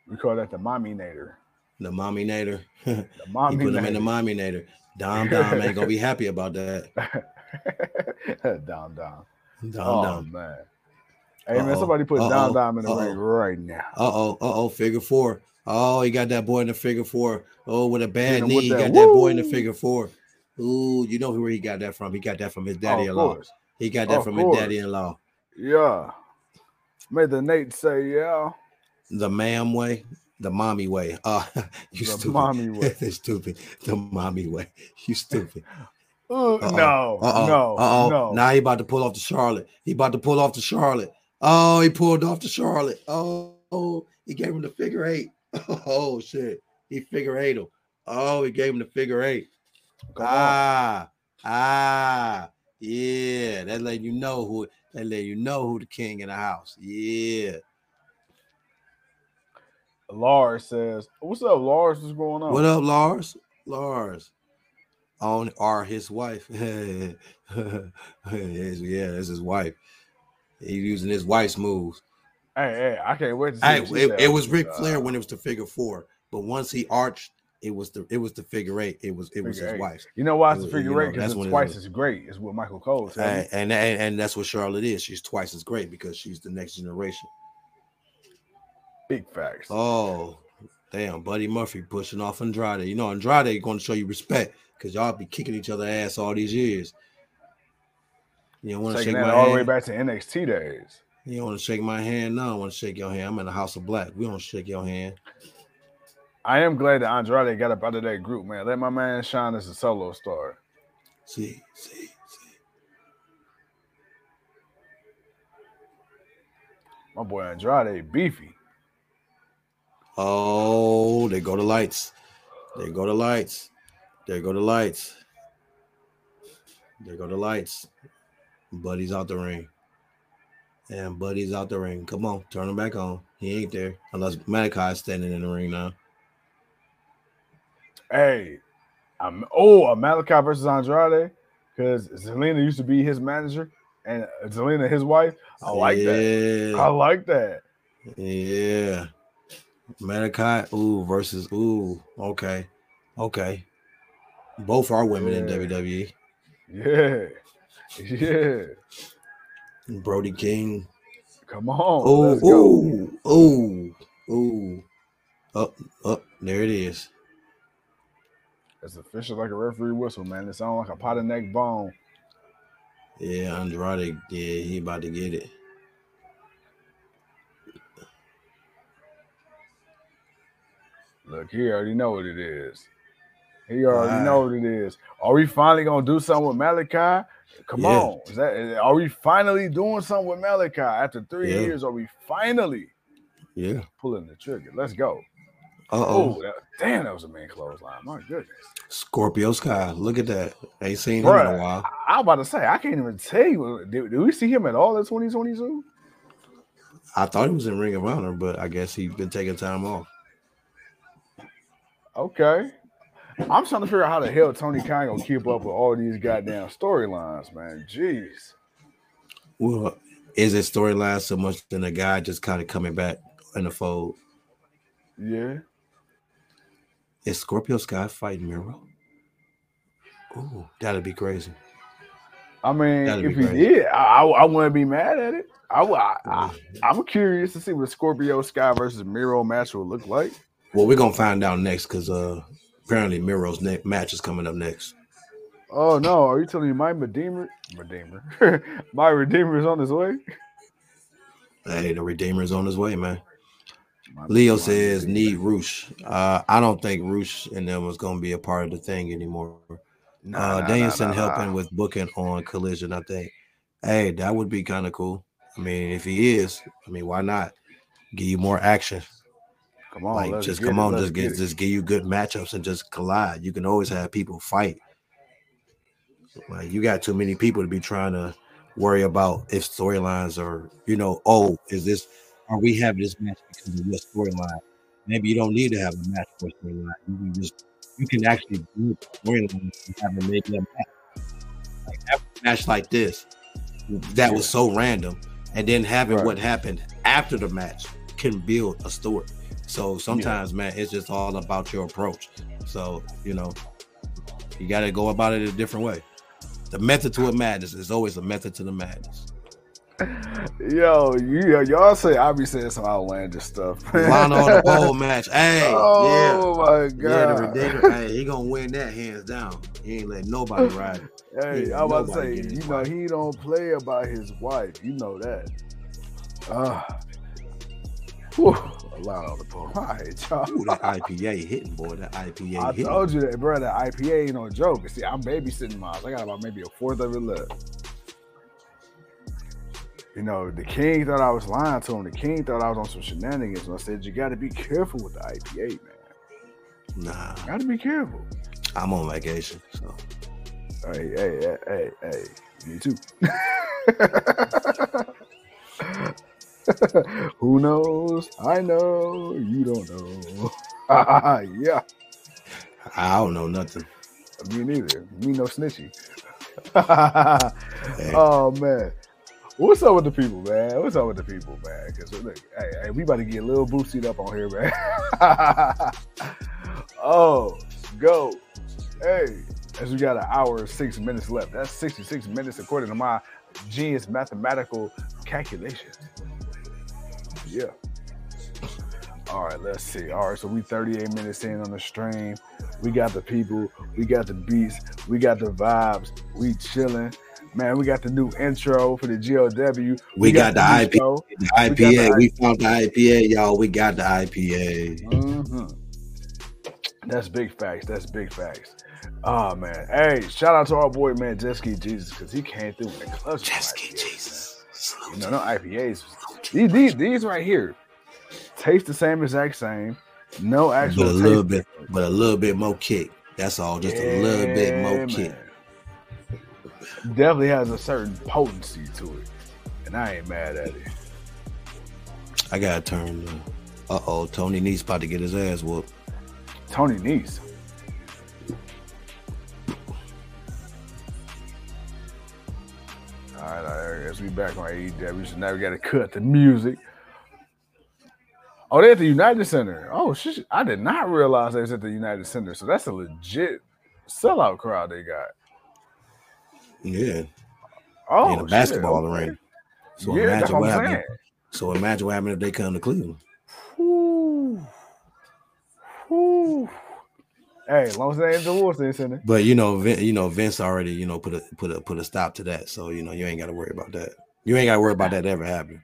We call that the Mommy Nader. The mommy nader. he The Mommy put him in the mommy nader. Dom Dom ain't gonna be happy about that. Dom down. Dom Oh, Dom. man. Hey, man, Uh-oh. somebody put Uh-oh. Down Dom in the ring right now. Uh oh. Uh oh. Figure four. Oh, he got that boy in the figure four. Oh, with a bad knee, he got that boy in the figure four. Ooh, you know where he got that from? He got that from his Oh, daddy of in law. course. He got that Of from course. his daddy in law. Yeah. May the Nate say, yeah. The ma'am way, the mommy way. Uh, you The stupid. mommy way. stupid. The mommy way. You stupid. Ooh, Uh-oh. no, Uh-oh. no, Uh-oh. no. Now he about to pull off the Charlotte. He about to pull off the Charlotte. Oh, he pulled off the Charlotte. Oh, oh, he gave him the figure eight. Oh shit. He figure eight him. Oh, he gave him the figure eight. Come on. ah, ah, yeah. That let you know who that let you know who the king in the house. Yeah. Lars says, "What's up, Lars? What's going on?" What up, Lars? Lars. On or his wife. Yeah, that's his wife. He using his wife's moves. Hey, hey, I can't wait to see. Hey, it, it was Ric Uh, Flair when it was the figure four, but once he arched, it was the it was the figure eight. It was it was his eight. wife's. You know why it's the figure know, eight? Because it's it twice as great. Is what Michael Cole said. And, and and and that's what Charlotte is. She's twice as great because she's the next generation. Big facts. Oh, damn, Buddy Murphy pushing off Andrade. You know, Andrade going to show you respect because y'all be kicking each other ass all these years. You don't want to shake that my all the way hand. back to NXT days. You don't want to shake my hand. No, I want to shake your hand. I'm in the House of Black. We don't shake your hand. I am glad that Andrade got up out of that group, man. Let my man shine as a solo star. See, see, see. My boy Andrade, beefy. Oh, there go the lights. There go the lights. There go the lights. There go the lights. Buddy's out the ring. And Buddy's out the ring. Come on, turn him back on. He ain't there unless Malakai is standing in the ring now. Hey, I'm oh a Malakai versus Andrade because Zelina used to be his manager. and Zelina, his wife. I like that. I like that. Yeah. Malakai, ooh, versus ooh, okay. Okay. Both are women yeah. in WWE. Yeah. Yeah. Brody King. Come on. Oh, ooh, ooh, ooh. Up, up, there it is. It's official like a referee whistle, man. It sounds like a pot of neck bone. Yeah, Andrade, yeah, he about to get it. Look, he already know what it is. He already wow. know what it is. Are we finally gonna do something with Malakai? Come yeah. on, is that are we finally doing something with Malakai after three yeah. years? Are we finally? Yeah, pulling the trigger. Let's go. Uh-oh. Oh, damn, that was a main clothesline. My goodness. Scorpio Sky. Look at that. Ain't seen Bruh, him in a while. I, was about to say, I can't even tell you. Did, did we see him at all in 2022? I thought he was in Ring of Honor, but I guess he's been taking time off. Okay. I'm trying to figure out how the hell Tony Khan gonna keep up with all these goddamn storylines, man. Jeez. Well, is it storyline so much than a guy just kind of coming back in the fold? Yeah. Is Scorpio Sky fighting Miro? Ooh, that'd be crazy. I mean, that'd if he did, I, I, wouldn't be mad at it. I, I, I, mm-hmm. am curious to see what Scorpio Sky versus Miro match will look like. Well, we're gonna find out next because uh, apparently Miro's next match is coming up next. Oh no! Are you telling me my Redeemer, Redeemer, my Redeemer is on his way? Hey, the Redeemer is on his way, man. Leo says need Rush. Uh, I don't think Rush and them was gonna be a part of the thing anymore. Nah, uh, nah, Danielson nah, helping with booking on Collision. I think. Hey, that would be kind of cool. I mean, if he is, I mean, why not? Give you more action. Come on, like just come on, just get, just give you good matchups and just collide. You can always have people fight. Like you got too many people to be trying to worry about if storylines are, you know, oh, is this are we having this match because of your storyline? Maybe you don't need to have a match for storyline. You can just you can actually do storyline and have a maybe a match. Like have a match like this that was so random, and then having right. what happened after the match can build a story. So sometimes, yeah. man, it's just all about your approach. So you know, you got to go about it a different way. The method to a madness is always a method to the madness. Yo, you y'all say I be saying some outlandish stuff. Lana on the pole match. Hey, oh yeah. my god. Yeah, the Redeemer. hey, he gonna win that hands down. He ain't letting nobody ride. Hey, I was about to say, you know, he don't play about his wife. You know that. Ah. Uh, a lot on the pole. All right, y'all. Ooh, that IPA hitting, boy. That IPA hitting. I hitting. told you that, bro. That IPA ain't no joke. See, I'm babysitting miles. I got about maybe a fourth of it left. You know, the king thought I was lying to him. The king thought I was on some shenanigans. And I said, you got to be careful with the IPA, man. Nah. Got to be careful. I'm on vacation, so. Hey, hey, hey, hey, hey. Me too. Who knows? I know. You don't know. yeah. I don't know nothing. Me neither. Me no snitchy. hey. Oh man. What's up with the people, man? What's up with the people, man? Because look, hey, hey, we about to get a little boosted up on here, man. oh, go. Hey, as we got an hour and six minutes left. That's 66 minutes according to my genius mathematical calculations. Yeah. All right, let's see. All right, so we 38 minutes in on the stream. We got the people, we got the beats, we got the vibes, we chilling. Man, we got the new intro for the GLW. We, we got, got, the, IP, the IPA. We, we, found the IPA, y'all. We got the IPA. Mm-hmm. That's big facts. That's big facts. Oh man. Hey, shout out to our boy man Jesky Jesus because he came through in the clutch. Jesky Jesus. You know, no IPAs. These, these these right here taste the same exact same. No actual but a little bit, but a little bit more kick. That's all. Just yeah, a little bit more man. kick definitely has a certain potency to it, and I ain't mad at it. I gotta turn. Uh oh, Tony Nese about to get his ass whooped. Tony Nese. Right, all right. as we back on AEW. So now we got to cut the music. Oh, they're at the United Center. Oh, shit. I did not realize they was at the United Center. So that's a legit sellout crowd they got. Yeah, Oh, in a basketball okay. arena. So yeah, imagine what happened. saying. So imagine what happened if they come to Cleveland. Hey, as long as they ain't the Wilson. But you know, Vin, you know, Vince already, you know, put a put a put a stop to that. So you know, you ain't got to worry about that. You ain't got to worry about that ever happening.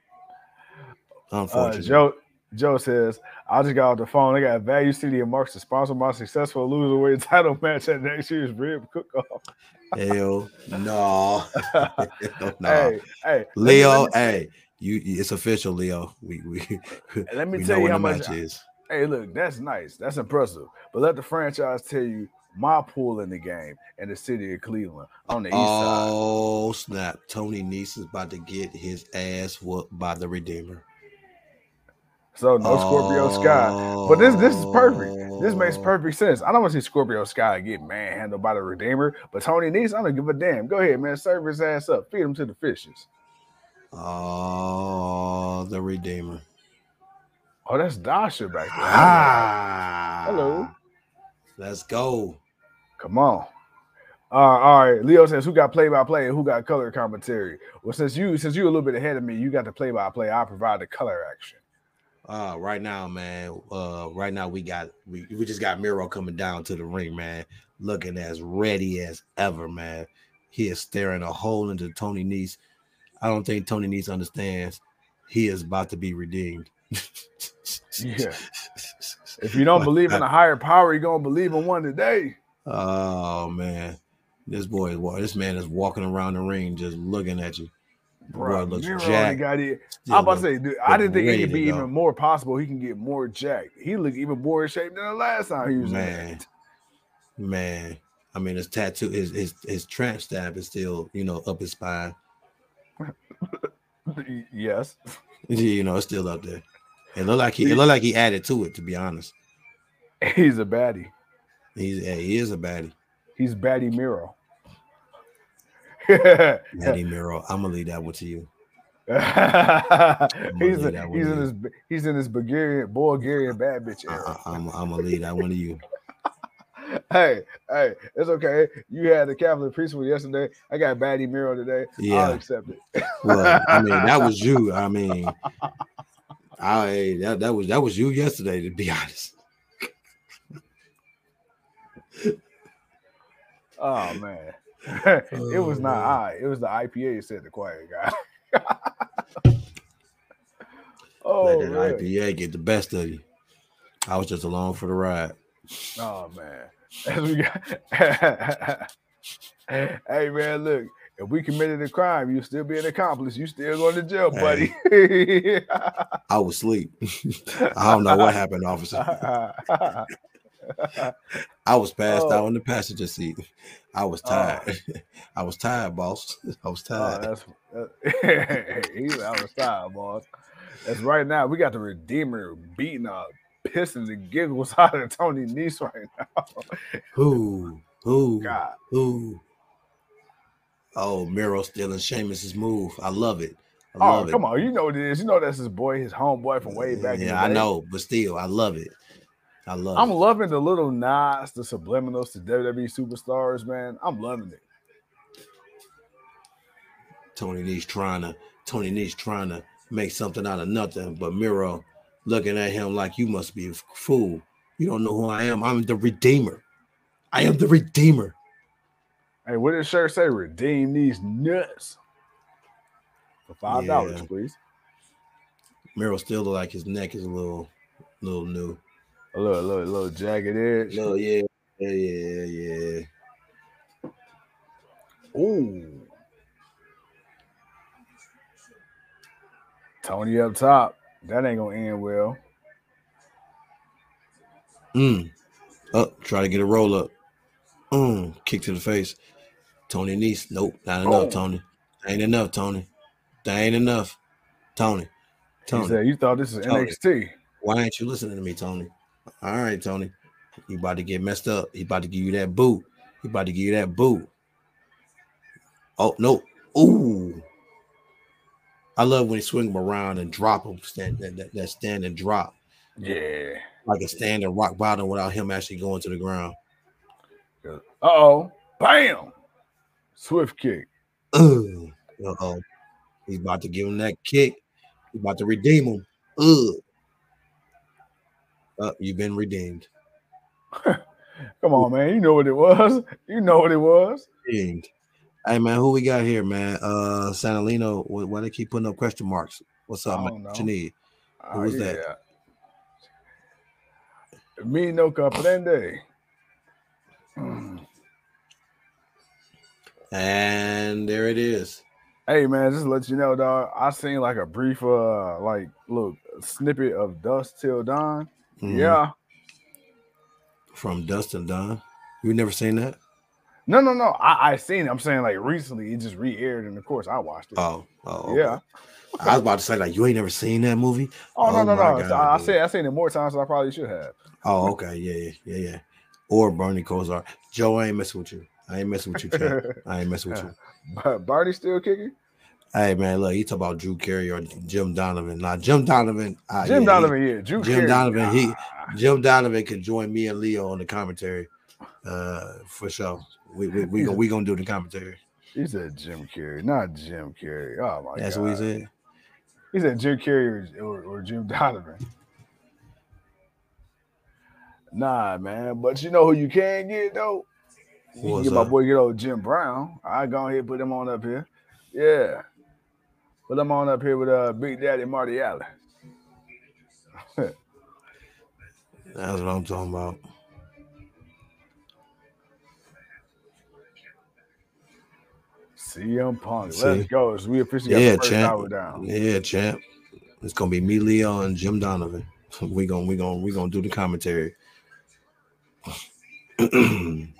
Uh, Joe Joe says, I just got off the phone. They got Value City and Marc's to sponsor my successful loserweight title match at next year's rib cook-off. hell no, no. Hey, hey, Leo, hey, you, it's official, Leo. We we Let me we tell you how much- is. Hey, look, that's nice. That's impressive. But let the franchise tell you my pool in the game in the city of Cleveland on the east side. Oh snap! Tony Nese is about to get his ass whooped by the Redeemer. So no Scorpio Sky. But this this is perfect. This makes Oh. perfect sense. I don't want to see Scorpio Sky get manhandled by the Redeemer, but Tony Nese, I don't give a damn. Go ahead, man. Serve his ass up. Feed him to the fishes. Oh, the Redeemer. Oh, that's Dasha back there. Ah, Hello. Let's go. Come on. All right, all right. Leo says, "Who got play by play and who got color commentary?" Well, since you since you're a little bit ahead of me, you got the play by play. I provide the color action. Uh, right now, man. Uh, right now we got we, we just got Miro coming down to the ring, man, looking as ready as ever, man. He is staring a hole into Tony Nese. I don't think Tony Nese understands he is about to be redeemed. Yeah. If you don't believe in a higher power, you're gonna believe in one today. Oh man, this boy is this man is walking around the ring just looking at you. Bro, Boy looks jacked. got it. I'm about to say, dude, I didn't think it could be even more possible. He can get more jacked. He looked even more in shape than the last time he was man, man. I mean, his tattoo, his his his tramp stamp is still, you know, up his spine. in. yes. You know, it's still up there. It looked like he, it looked like he added to it. To be honest, He's a baddie. he's yeah, he is a baddie. He's baddie Miro. Baddie Miro. I'm gonna leave that one to you. he's a, he's in his he's in his Bulgarian Bulgarian bad bitch era. Uh-uh, I, I'm, I'm gonna leave that one to you. hey, hey, it's okay. You had the Catholic priesthood yesterday. I got baddie Miro today. I'll Yeah. accept it. Well, I mean, that was you. I mean, I that, that was that was you yesterday. To be honest, Oh man. it was not man. I. It was the IPA said the quiet guy. oh let that man. IPA get the best of you. I was just along for the ride. Oh man. As we got Hey man, look, if we committed a crime, you still be an accomplice. You still going to jail, buddy. I was asleep. I don't know what happened, officer. I was passed Oh. out in the passenger seat. I was Oh. tired. I was tired, boss. I was Oh, tired. that's that, he's out of style, boss. That's right now. We got the Redeemer beating a pissing the giggles out of Tony Nese right now. who? Who? God. Who? Oh, Miro stealing Sheamus's move. I love it. I Oh, love it. come on. You know this. You know that's his boy, his homeboy from way back in the Yeah, I know, but still, I love it. I love it. I'm it. loving the little nods, the subliminals to WWE superstars, man. I'm loving it. Tony Nese trying to Tony Nese trying to make something out of nothing, but Miro looking at him like you must be a fool. You don't know who I am. I'm the Redeemer. I am the Redeemer. Hey, what did shirt say? Redeem these nuts for five dollars, Yeah. please. Miro still look like his neck is a little, little new. A little, little, little jagged edge. No, yeah, yeah, yeah, yeah. Ooh. Tony up top. That ain't gonna end well. Mm. Up, try to get a roll up. Mm. Kick to the face. Tony Nese. Nope, not enough, Boom. Tony. Ain't enough, Tony. That ain't enough. Tony. Tony. said, "You thought this is Tony. NXT." Why ain't you listening to me, Tony? All right, Tony. You about to get messed up. He about to give you that boot. He about to give you that boot. Oh no. Ooh. I love when he swing him around and drop him, stand that, that, that stand and drop, Yeah. like a stand and rock bottom without him actually going to the ground. Uh oh. Bam. Swift kick. Uh oh. He's about to give him that kick. He's about to redeem him. Ugh. Uh, you've been redeemed. Come on, man. You know what it was. You know what it was. Redeemed. Hey man, who we got here, man? Uh Sanalino. Why why they keep putting up question marks? What's up, man? What you need? Who was that? that? Me no comprende. And there it is. Hey man, just to let you know, dog. I seen like a brief, uh, like look snippet of Dusk Till Dawn. Mhm. Yeah. From Dust and Dawn, You never seen that? No, no, no. I I seen it. I'm saying like recently it just re-aired, and of course I watched it. Oh, oh okay. yeah. I was about to say, like, you ain't never seen that movie? Oh, no, Oh no, my no. God, I, I said I seen it more times than I probably should have. Oh, okay. Yeah, yeah, yeah, yeah. Or Bernie Kosar. Joe, I ain't messing with you. I ain't messing with you, Chad. I ain't messing with you. But Barney still kicking. Hey man, look, he talk about Drew Carey or Jim Donovan. Now Jim Donovan, uh, Jim yeah, Donovan, yeah. Drew Jim Carey, Donovan, he- ah. he, Jim Donovan can join me and Leo on the commentary, uh, for sure. We we we gonna we gonna do the commentary. He said Jim Carey, not Jim Carey. Oh my That's god. what he said. He said Jim Carey or, or, or Jim Donovan. Nah, man. But you know who you can get though? You can get my boy get old Jim Brown. I go ahead and put him on up here. Yeah. Put him on up here with uh Big Daddy Marty Allen. That's what I'm talking about. CM Punk. See? Let's go. So we officially got Yeah, the first champ. hour down. Yeah, champ. It's gonna be me, Leo, and Jim Donovan. We gonna we gonna we gonna do the commentary.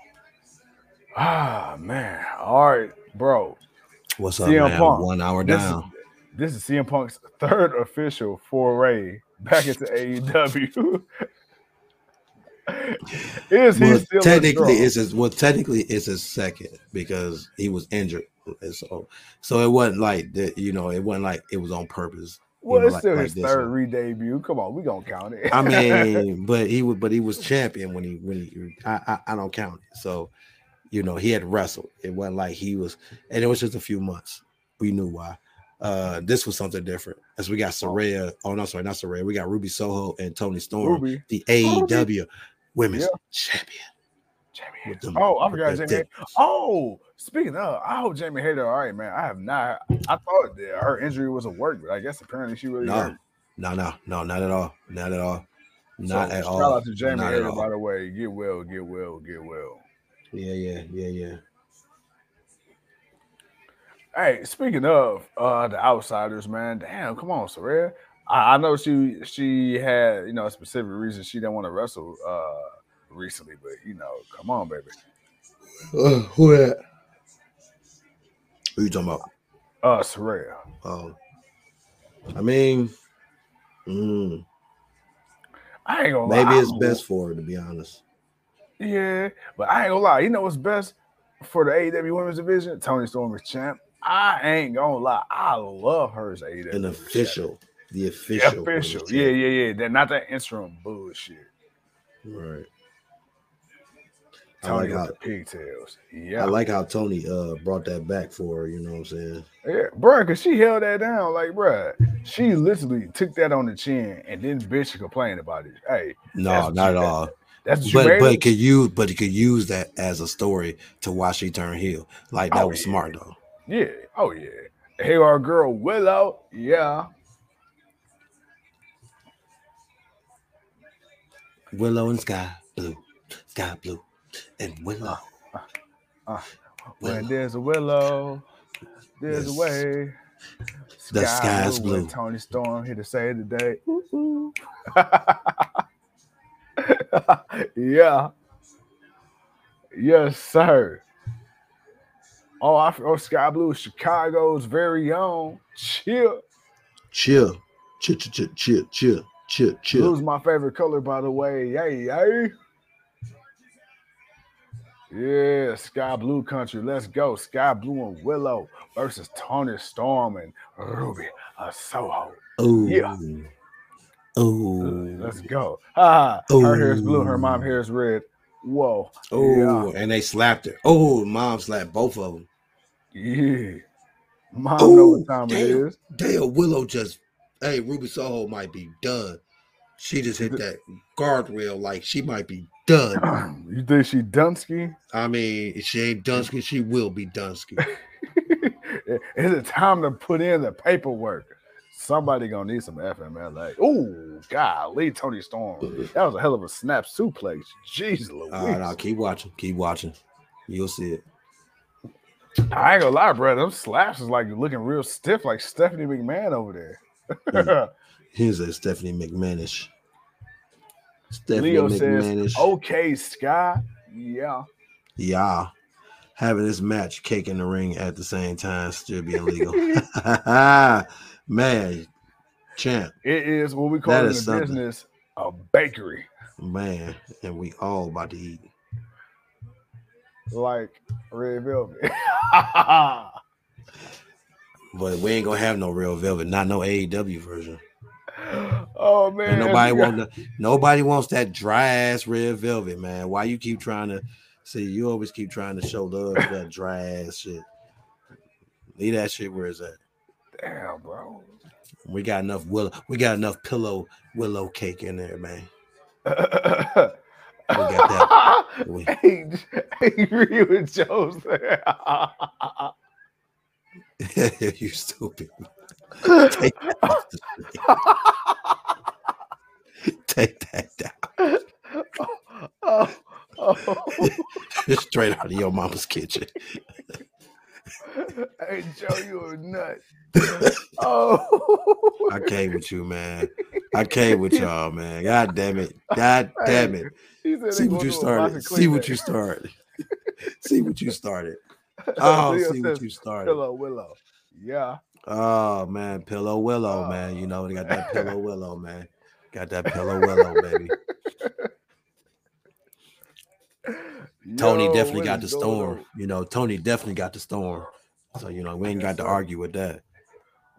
Ah man. All right, bro. What's up, CM man? Punk. One hour This is- down. This is CM Punk's third official foray back into AEW. is he Well, still technically, it's his, well, technically it's his second because he was injured. And So, so it wasn't like that. You know, it wasn't like it was on purpose. well, know, it's like- still like his third one. re-debut. Come on, we gonna count it. I mean, but he was, but he was champion when he when he. I, I I don't count it. So, you know, he had wrestled. It wasn't like he was, and it was just a few months. We knew why. Uh, this was something different. As we got Saraya. Oh no, sorry, not Saraya. We got Ruby Soho and Toni Storm, Ruby. the AEW Women's Yeah. Champion. Jamie. them- Oh, I forgot Jamie. Oh, speaking of, I hope Jamie Hayter. All right, man. I have not. I thought that her injury was a work, but I guess apparently she really No, hurt. no, no, no, not at all. Not at all. Not So, at Shout all. Shout out to Jamie Not all. by the way. Get well, get well, get well. Yeah, yeah, yeah, yeah. Hey, speaking of uh the outsiders, man, damn, come on, Saraya. I, I know she she had you know a specific reason she didn't want to wrestle uh recently, but you know, come on, baby. Uh, who that? Who you talking about? Uh Saraya. Oh, I mean, mm, I ain't gonna lie. maybe it's best for her to be honest. Yeah, but I ain't gonna lie. You know what's best for the AEW Women's Division? Toni Storm is champ. I ain't gonna lie. I love her as AEW. An official, the official, official. Yeah, yeah, yeah. They're not that interim bullshit. right. I Tony like how the pigtails. Yeah, I like how Tony uh brought that back for her. You know what I'm saying? Yeah, bro, cause she held that down. Like, bro, she literally took that on the chin and didn't bitch and complain about it. Hey, No, not at all. That's But but could use but it could use that as a story to why she turned heel. Like that Oh, was yeah. smart though. Yeah. Oh yeah. Hey, our girl Willow. Yeah. Willow and Skye Blue, Skye Blue, and Willow. Uh, uh, when Willow. there's a willow, there's Yes. a way. The sky's when blue. Toni Storm here to say today. Ooh, ooh. yeah. Yes, sir. Oh, I oh, Skye Blue, is Chicago's very own. Chill. Chill, chill, chill, chill, chill, chill, chill. Blue's my favorite color, by the way. Yay, yay. Yeah, Sky Blue Country. Let's go. Skye Blue and Willow versus Toni Storm and Ruby uh, Soho. Oh, Yeah. Oh, Let's go. Ha. Her hair is blue. Her mom hair is red. Whoa. oh, yeah. and they slapped her. Oh, mom slapped both of them. Yeah. Mom Oh, know what time damn. is. Dale Willow just, hey, Ruby Soho might be done. She just hit that guardrail like she might be done. you think she Dunsky? I mean, if she ain't Dunsky, she will be Dunsky. is it time to put in the paperwork? Somebody gonna need some FMLA. Oh, golly, Toni Storm. That was a hell of a snap suplex. Jeez Louise. All right, now keep watching, keep watching. You'll see it. I ain't gonna lie, bro. Them slaps is like looking real stiff, like Stephanie McMahon over there. Mm. Here's a Stephanie McMahonish. Stephanie Leo says, "Okay, Sky, yeah, Yeah. Having this match cake in the ring at the same time still be illegal. man, champ, it is what we call in the something. business a bakery, man, and we all about to eat. like red velvet." But we ain't gonna have no real velvet, not no AEW version. oh man, And nobody you got- want the, nobody wants that dry ass red velvet, man. Why you keep trying to see you always keep trying to show love to that dry ass shit. Leave that shit where it's at. Damn, bro. We got enough willow, we got enough pillow willow cake in there, man. we got We- Hey, hey, agree with Joe there. you stupid. Take that, the. Take that down. oh, oh. Straight out of your mama's kitchen. Hey, Joe, you a nut. Oh, I came with you, man. I came with y'all, man. God damn it. God damn it. See what you started. See what you started. See what you started. Oh, Leo see what you started. Pillow Willow. Yeah. Oh man, pillow willow, man. You know they got that Oh. pillow willow, man. Got that pillow willow, baby. Tony Yo, definitely got the storm. You know, Tony definitely got the storm. So you know, we ain't got to argue with that.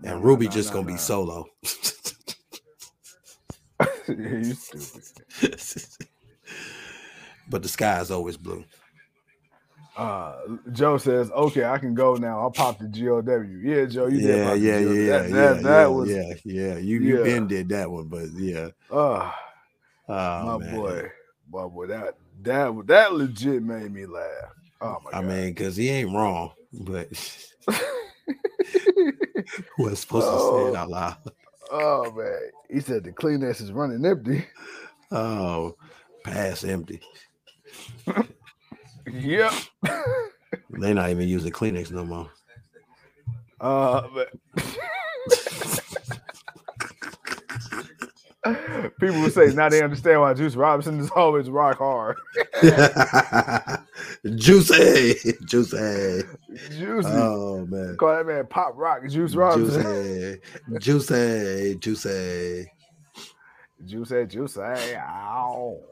And nah, Ruby nah, just nah, gonna be solo. on? you stupid. but the sky is always blue. Uh, Joe says, "Okay, I can go now. I'll pop the GOW." Yeah, Joe, you did. Yeah, the yeah, yeah, That, yeah, that, yeah, that was, yeah, yeah. You you yeah. been did that one, but yeah. uh, Oh, my man. boy, my boy, that that that legit made me laugh. Oh my I god! mean, because he ain't wrong, but who was supposed to say Oh. it out loud. oh man, he said the Kleenex is running empty. Oh, pass empty. yep. They not even using Kleenex no more. Uh, but people would say now they understand why Juice Robinson is always rock hard. Juicy, juicy. Juicy. Oh man, Call that man Pop Rock Juice Robinson. juicy, juicy, juicy. Juicy, juicy. Ow. Oh,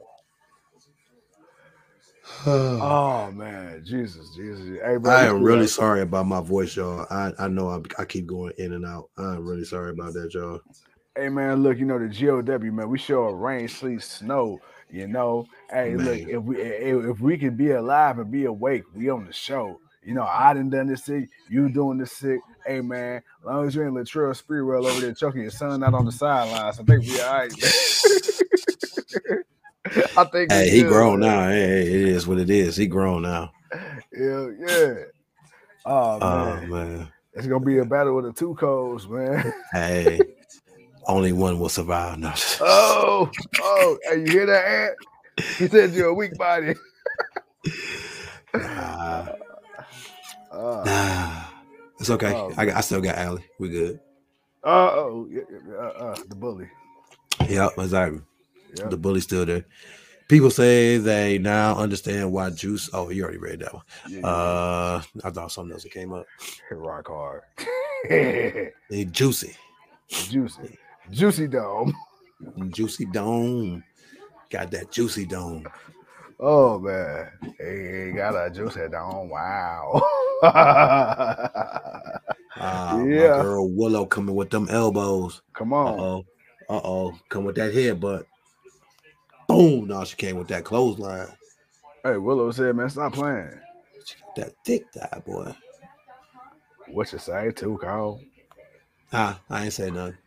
Oh man, Jesus, Jesus. Hey, bro, I am really sorry about my voice, y'all. I, I know I, I keep going in and out. I'm really sorry about that, y'all. Hey man, look, you know the GOW man. We show rain, sleet, snow. You know, hey, look, if we if, if we can be alive and be awake, we on the show. You know, I done done this sick, you doing this sick. Hey man, as long as you ain't Latrell Sprewell over there choking your son out on the sidelines, I think we all right. man. I think Hey, he good, grown man. now. Hey, it is what it is. He grown now. Yeah, yeah. Oh Oh man, man. it's gonna be a battle with the two codes, man. Hey, only one will survive. No. Oh, oh, you hear that, Ant? He said you're a weak body. Nah, Uh nah. It's okay. Oh, I, got- I still got Allie. We good. oh, yeah, yeah, uh, uh, the bully. Yep, exactly. Yeah. The bully's still there. People say they now understand why Juice. Oh, you already read that one. Yeah, yeah, Uh, I thought something else that came up. rock hard. Juicy, Juicy, juicy dome. Juicy Dome. Got that Juicy Dome. Oh man, hey, got a head down. Wow. Uh, Yeah. girl Willow coming with them elbows. Come on. oh. Uh oh. Come with that headbutt. Boom. No, she came with that clothesline. Hey, Willow said, man, stop playing. She got that thick thigh, boy. What you say, too, Carl? Ah, I ain't say nothing.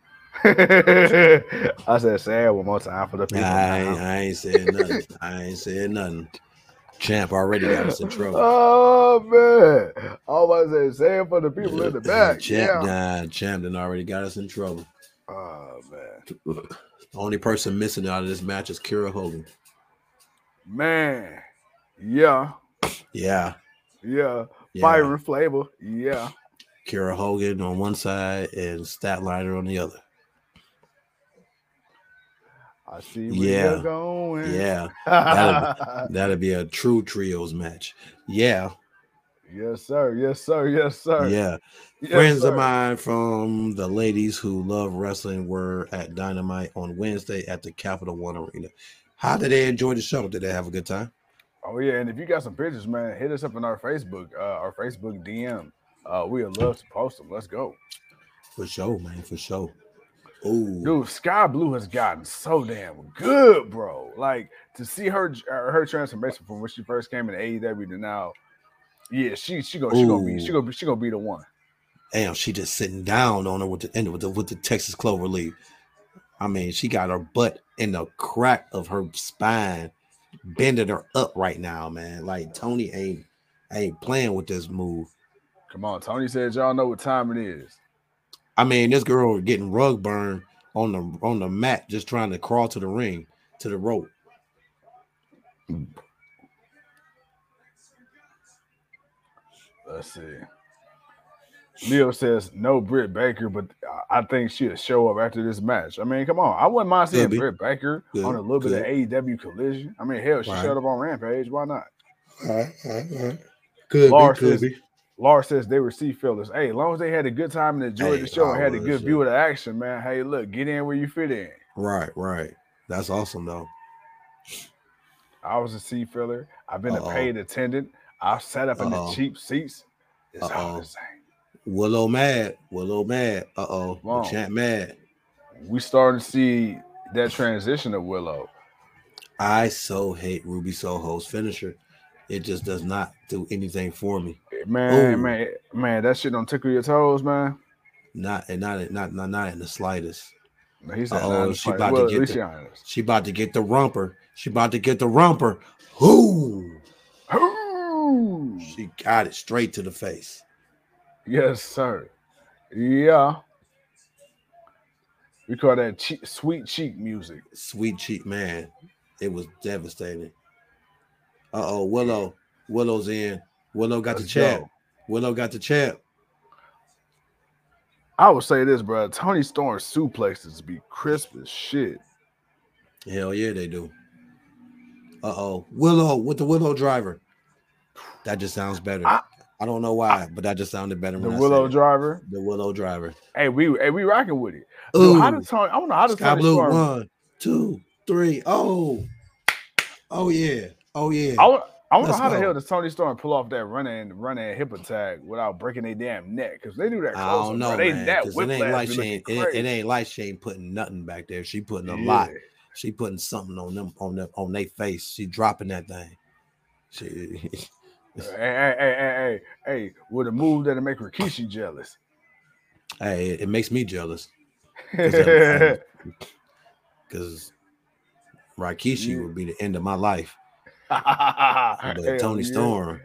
I said, say it one more time for the people. I ain't. I ain't saying nothing. I ain't saying nothing. Champ already got us in trouble. Oh man! All I was about to say, say it for the people in the back. Champ, yeah. nah, Champ done already got us in trouble. Oh man, The only person missing out of this match is Kiera Hogan. man, yeah, Yeah, yeah. yeah. Fire and flavor, yeah. Kiera Hogan on one side and Statlander on the other. I see where Yeah. you're going. Yeah, that'll be a true trios match. Yeah, yes, sir. Yes, sir. Yes, sir. yeah. Yes, Friends sir. of mine from the ladies who love wrestling were at Dynamite on Wednesday at the Capital One Arena. How did they enjoy the show? Did they have a good time? Oh yeah, and if you got some pictures, man, hit us up in our Facebook, uh, our Facebook DM. Uh, we would love to post them. Let's go, For sure, man. For sure. Ooh, dude. Skye Blue has gotten so damn good, bro. Like to see her uh, her transformation from when she first came in AEW to now. Yeah, she she gonna she gonna be she gonna be she gonna be the one. damn, she just sitting down on her with the end with the with the Texas Clover Leaf. I mean, she got her butt in the crack of her spine, bending her up right now, man. Like Tony ain't ain't playing with this move. Come on, Tony said y'all know what time it is. I mean, this girl getting rug burn on the on the mat, just trying to crawl to the ring, to the rope. Let's see. Leo says no Britt Baker, but I- think she'll show up after this match. I mean, come on. I wouldn't mind seeing. Britt Baker Could, on a little bit of. AEW collision. I mean, hell, she Right. showed up on Rampage. Why not? Could Lars be, could says- be. Lars says they were sea fillers. Hey, as long as they had a good time and enjoyed Hey, the show and had a good view of the action, man. Hey, look, get in where you fit in. Right, right. That's awesome though. I was a sea filler. I've been Uh-oh. a paid attendant. I've sat up in Uh-oh. the cheap seats. It's all Uh-oh. the same. Willow mad. Willow mad. Uh oh. Champ mad. We starting to see that transition of Willow. I so hate Ruby Soho's finisher. It just does not do anything for me. Man, Ooh. man, man, that shit don't tickle your toes, man. Not and not not not, not in the slightest. No, He Uh-oh, she about to get the-. She about to get the rumper. She about to get the rumper. Whoo! Ooh. She got it straight to the face. Yes, sir. Yeah. We call that cheek, sweet cheek music. Sweet cheek man. It was devastating. Uh oh, Willow. Willow's in. Willow got the Let's champ. go. Willow got the champ. I would say this, bro. Toni Storm suplexes be crisp as shit. Hell yeah, they do. Uh oh. Willow with the Willow driver. That just sounds better. I, I- don't know why, but that just sounded better The when I Willow said it. driver. The Willow driver. Hey, we hey, we rocking with it. Ooh, Dude, how does Tony? I don't know how does Sky Tony Blue. Storm. One, two, three. Oh. Oh yeah. Oh yeah. I. I wonder Let's how the hell does Toni Storm pull off that running and running and hip attack without breaking their damn neck? Because they do that. I close don't know. They man. that it ain't like she ain't. It, it ain't like she ain't putting nothing back there. She putting a Yeah. lot. She putting something on them on them on their face. She dropping that thing. She, Hey, hey, hey, hey, hey, hey, with a move that'll make Rikishi jealous. hey, it, it makes me jealous because Rikishi Yeah. would be the end of my life, but Toni Storm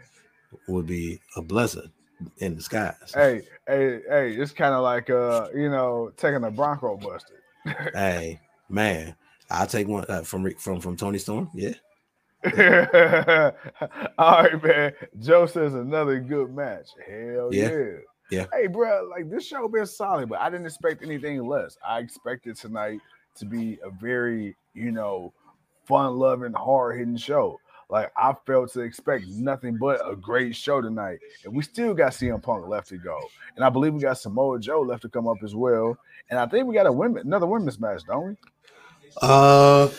would be a blessing in disguise. Hey, hey, hey, it's kind of like uh, you know, taking a Bronco buster. Hey, man, I'll take one uh, from from from Toni Storm. Yeah, All right, man. Joe says another good match. Hell yeah. Yeah. Yeah. Hey, bro, like this show been solid, but I didn't expect anything less. I expected tonight to be a very, you know, fun-loving, hard-hitting show. Like I felt to expect nothing but a great show tonight, and we still got CM Punk left to go, and I believe we got Samoa Joe left to come up as well, and I think we got a women another women's match, don't we? Uh,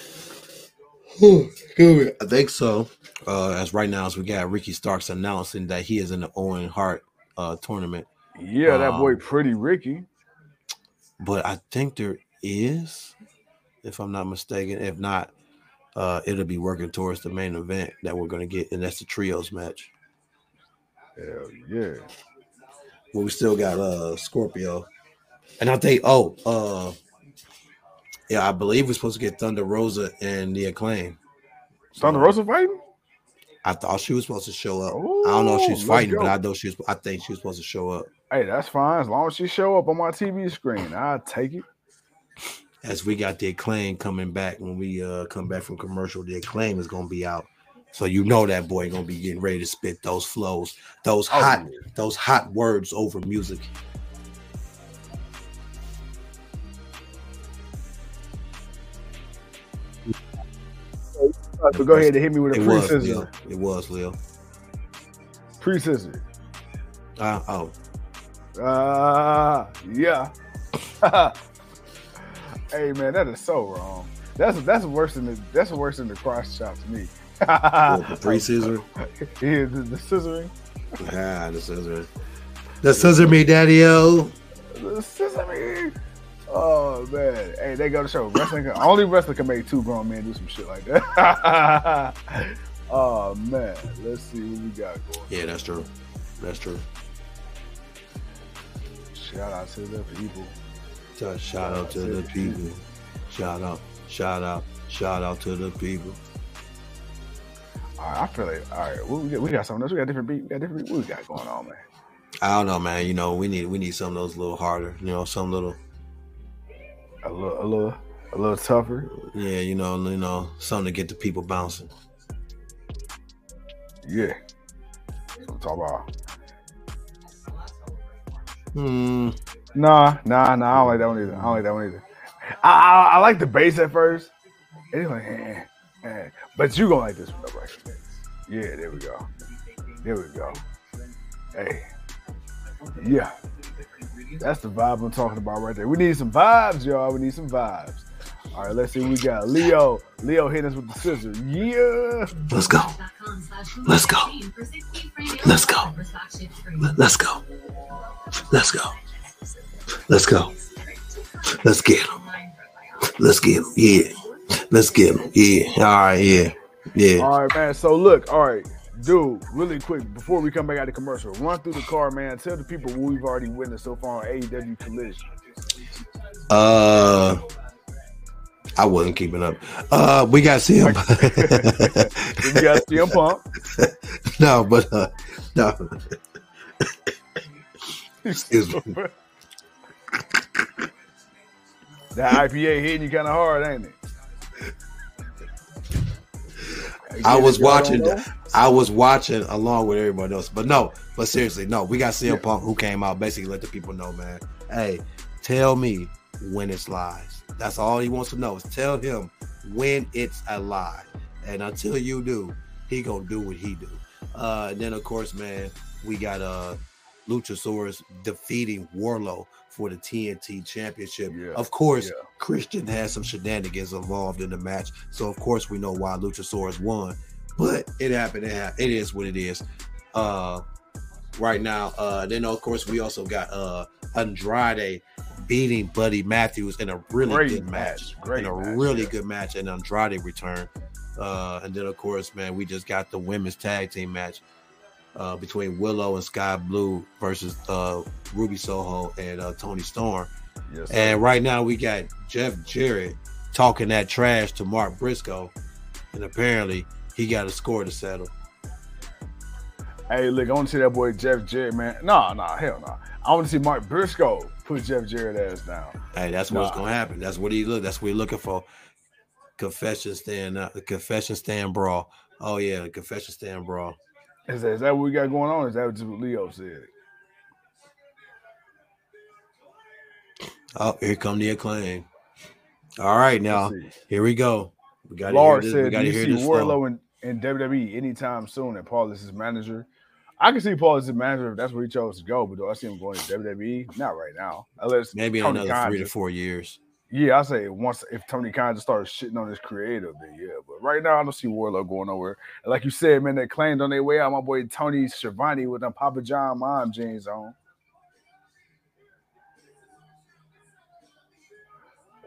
I think so. Uh, as right now, as we got Ricky Starks announcing that he is in the Owen Hart uh, tournament, Yeah, that boy Um, pretty Ricky. but I think there is, if I'm not mistaken. If not, uh, it'll be working towards the main event that we're going to get, and that's the trios match. Hell yeah. But we still got uh Scorpio, and I think oh uh yeah, I believe we're supposed to get Thunder Rosa and the acclaim. So, Thunder Rosa fighting? I thought she was supposed to show up. I don't know if she's fighting, go. but I know she was. I think she was supposed to show up. Hey, that's fine. As long as she show up on my TV screen, I'll take it. As we got the acclaim coming back when we uh come back from commercial, the acclaim is gonna be out. So you know that boy gonna be getting ready to spit those flows, those Oh, hot, yeah. those hot words over music. So go ahead and hit me with a It pre scissor. It was Leo. Pre scissor. Uh, oh, Uh yeah. hey man, that is so wrong. That's that's worse than the that's worse than the cross chop to me. what, the three scissor. Yeah, the, the scissoring. Ah, the scissor. The scissor me, daddy o. The scissoring. Oh man. Hey, they go to show. Wrestling can, only wrestling can make two grown men do some shit like that. oh man. Let's see what we got going. Yeah, that's true. That's true. Shout out to the people. So shout out to the people. Shout out, shout out, shout out to the people. All right, I feel like all right. We got, we got something else. We got different beat. We got different. What we got going on, man? I don't know, man. You know, we need we need some of those a little harder. You know, some little A little, a little, a little tougher. yeah. You know, you know, something to get the people bouncing. Yeah. That's what I'm talking about. Hmm. Nah, nah, nah. I don't like that one either. I don't like that one either. I, I, I like the bass at first. It's like, eh, eh. but you gonna like this one, though, right? Yeah, there we go. There we go. Hey, yeah, that's the vibe I'm talking about right there. We need some vibes, y'all. We need some vibes. All right, let's see. We got Leo. Leo hitting us with the scissor. Yeah. Let's go. Let's go. Let's go. Let's go. Let's go. Let's go. Let's get him. Let's get him. Yeah. Let's get him. Yeah. All right. Yeah. Yeah. All right, man. So look, all right, dude, really quick before we come back out of commercial, run through the car, man. Tell the people what we've already witnessed so far on AEW Collision. Uh, I wasn't keeping up. Uh, we got CM. we got CM Punk. no, but uh, no. Excuse me. That IPA hitting you kind of hard, ain't it? I was watching. I was watching along with everybody else, but no. But seriously, no. We got CM Punk who came out basically let the people know, man. Hey, tell me when it's lies. That's all he wants to know is tell him when it's a lie. And until you do, he gonna do what he do. Uh, and then of course, man, we got uh Luchasaurus defeating Wardlow for the TNT Championship. Yeah, Of course, yeah. Christian has some shenanigans involved in the match, so of course we know why Luchasaurus won. But it happened. It, hap- it is what it is. Uh, right now, uh, then of course we also got uh Andrade beating Buddy Matthews in a really Great good match, match. Great in a match, really yeah. good match, and Andrade returned. Uh, and then of course, man, we just got the women's tag team match uh, between Willow and Skye Blue versus uh, Ruby Soho and uh, Toni Storm. Yes. And right now we got Jeff Jarrett talking that trash to Mark Briscoe, and apparently he got a score to settle. Hey, look, I want to see that boy Jeff Jarrett, man. Nah, nah, hell no. I want to see Mark Briscoe put Jeff Jarrett ass down. Hey, that's what's gonna happen. That's what he look. That's what he looking for. Confession stand. The confession stand brawl. Oh yeah, confession stand brawl. Is that, is that what we got going on? Is that just what Leo said? Oh, here come the acclaim. All right, now here we go. We got to hear Lars this. said, We "Do got to you hear see this. Wardlow in, in WWE anytime soon?" And Paul is his manager. I can see Paul as his manager if that's where he chose to go, but do I see him going to WWE? Not right now, unless Maybe in another three to four years. Yeah, I say once if Tony Khan just started shitting on his creative, then yeah. But right now, I don't see Wardlow going nowhere. And like you said, man, the Acclaimed on their way out, my boy Tony Schiavone with them Papa John mom jeans on.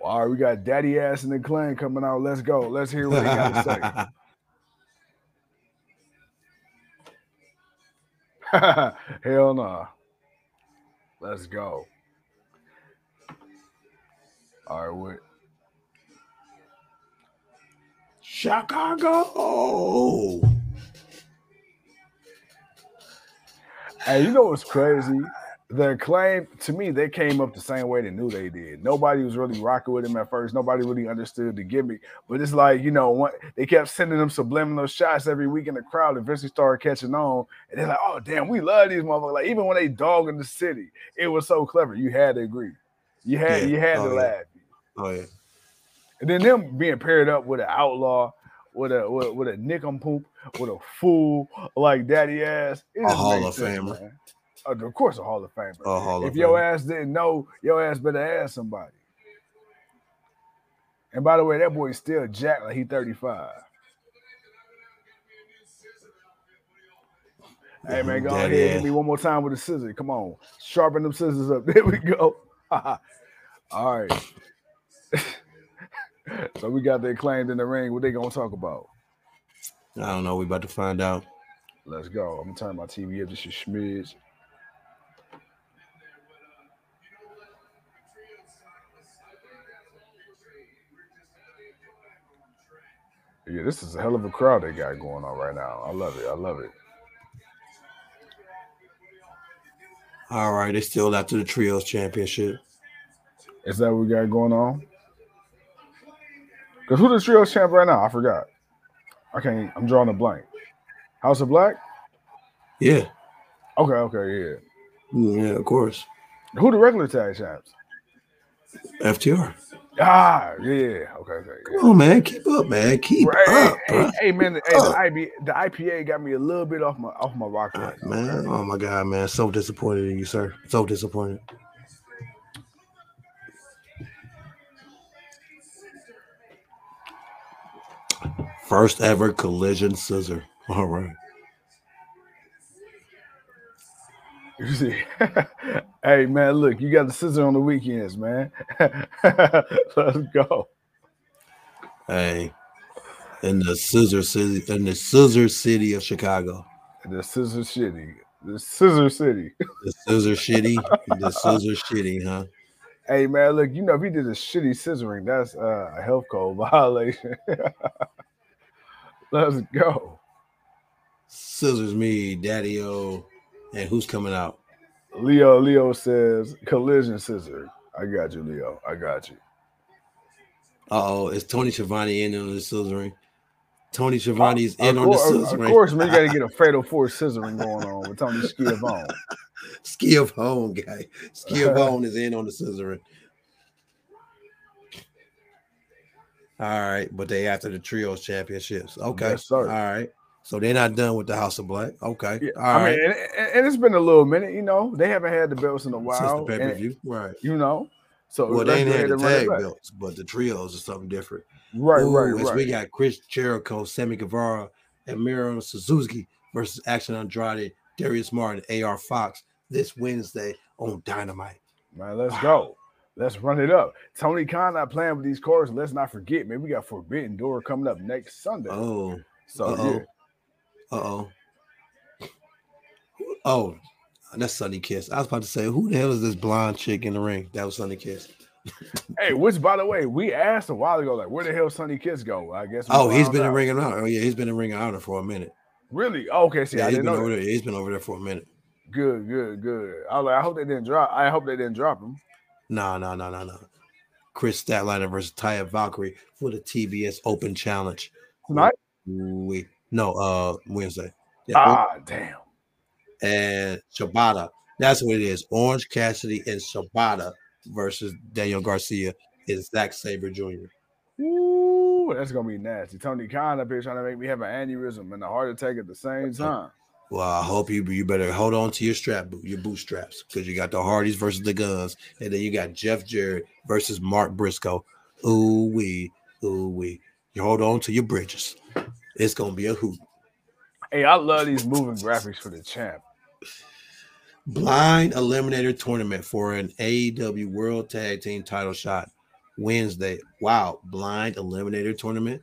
All right, we got Daddy Ass and the Clan coming out. Let's go. Let's hear what they got to say. Hell no. Nah. Let's go. All right, what? Chicago. Hey, you know what's crazy? The claim to me, they came up the same way they knew they did. Nobody was really rocking with him at first. Nobody really understood the gimmick. But it's like, you know, what they kept sending them subliminal shots every week in the crowd. Eventually started catching on. And they're like, oh damn, we love these motherfuckers. Like, even when they dog in the city, it was so clever. You had to agree. You had Yeah. you had Oh, to yeah. laugh. Oh yeah. And then them being paired up with an outlaw, with a with, with a nincompoop, with a fool like daddy ass. It A Hall of sense, Famer. man. Of course, a Hall of Famer. A Hall if of your Famer. ass didn't know, your ass better ask somebody. And by the way, that boy's still jacked like he 35. Hey man, go ahead, hit me one more time with the scissors. Come on, sharpen them scissors up. There we go. All right. So we got the Acclaimed in the ring. What they gonna talk about? I don't know. We about to find out. Let's go. I'm gonna turn my TV up just a schmidge. Yeah, this is a hell of a crowd they got going on right now. I love it. I love it. All right, they still after the trios championship. Is that what we got going on? Cause who the trio champ right now? I forgot. I can't. I'm drawing a blank. House of Black. Yeah, Okay. Okay. Yeah. yeah, of course. Who the regular tag champs? FTR. Ah. Yeah. Okay. Okay. Yeah. Come on, man. Keep up, man. Keep Right, up, hey, hey, man, the, hey, the. IB, the IPA got me a little bit off my off my rock All right man. Oh my god, man. So disappointed in you, sir. So disappointed. First ever collision scissor. All right. You see, hey man, look, you got the scissor on the weekends, man. Let's go. Hey. In the scissor city, in the scissor city of Chicago. The scissor city, the scissor city. The scissor shitty. The scissor shitty, huh? Hey man, look, you know if he did a shitty scissoring, that's uh, a health code violation. Let's go. Scissors me, Daddy O. And who's coming out? Leo, Leo says collision scissor. I got you, Leo. I got you. Uh oh, is Tony Schiavone in on the scissoring? Tony Schiavone's Of in on the course, scissoring. of course, man, you got to get a fatal four scissoring going on with Tony Schiavone. Ski of home guy. Ski of home is in on the scissoring. All right, but they after the trios championships. Okay. Yes, sir. All right. So they're not done with the House of Black. Okay. Yeah, All I right. mean, and, and- it's been a little minute, you know. They haven't had the belts in a Since while, the pay per view. Right. you know. So Well, they ain't had the and run it tag belts, but the trios is something different. Right, Ooh, right, right. We got Chris Jericho, Sammy Guevara, and Minoru Suzuki versus Action Andretti, Darius Martin, AR Fox this Wednesday on Dynamite. Man, let's go. Let's run it up. Tony Khan not playing with these cards. Let's not forget, man. We got Forbidden Door coming up next Sunday. Oh, so uh-oh. yeah. uh oh. Oh, that's Sunny Kiss. I was about to say, who the hell is this blonde chick in the ring? That was Sunny Kiss. Hey, which by the way, we asked a while ago, like, where the hell Sunny Kiss go? I guess. Oh, he's been in out. Ring of Honor. Oh, yeah, he's been in Ring of Honor for a minute. Really? Oh, okay. See, Yeah, I he's didn't been know. over that. there. He's been over there for a minute. Good, good, good. I was like, I hope they didn't drop. I hope they didn't drop him. No, no, no, no, no. Kris Statlander versus Taya Valkyrie for the TBS Open Challenge. Tonight? We no, uh, Wednesday. Yeah, Ah, damn. and Shibata. That's what it is. Orange Cassidy and Shibata versus Daniel Garcia and Zack Sabre Jr. Ooh, that's gonna be nasty. Tony Khan up here trying to make me have an aneurysm and a heart attack at the same time. Well, I hope you you better hold on to your strap boot, your bootstraps, because you got the Hardys versus the Gunns, and then you got Jeff Jarrett versus Mark Briscoe. Ooh wee, ooh wee. You hold on to your bridges. It's gonna be a hoot. Hey, I love these moving graphics for the champ. Blind Eliminator Tournament for an AEW World Tag Team Title shot Wednesday. Wow, Blind Eliminator Tournament.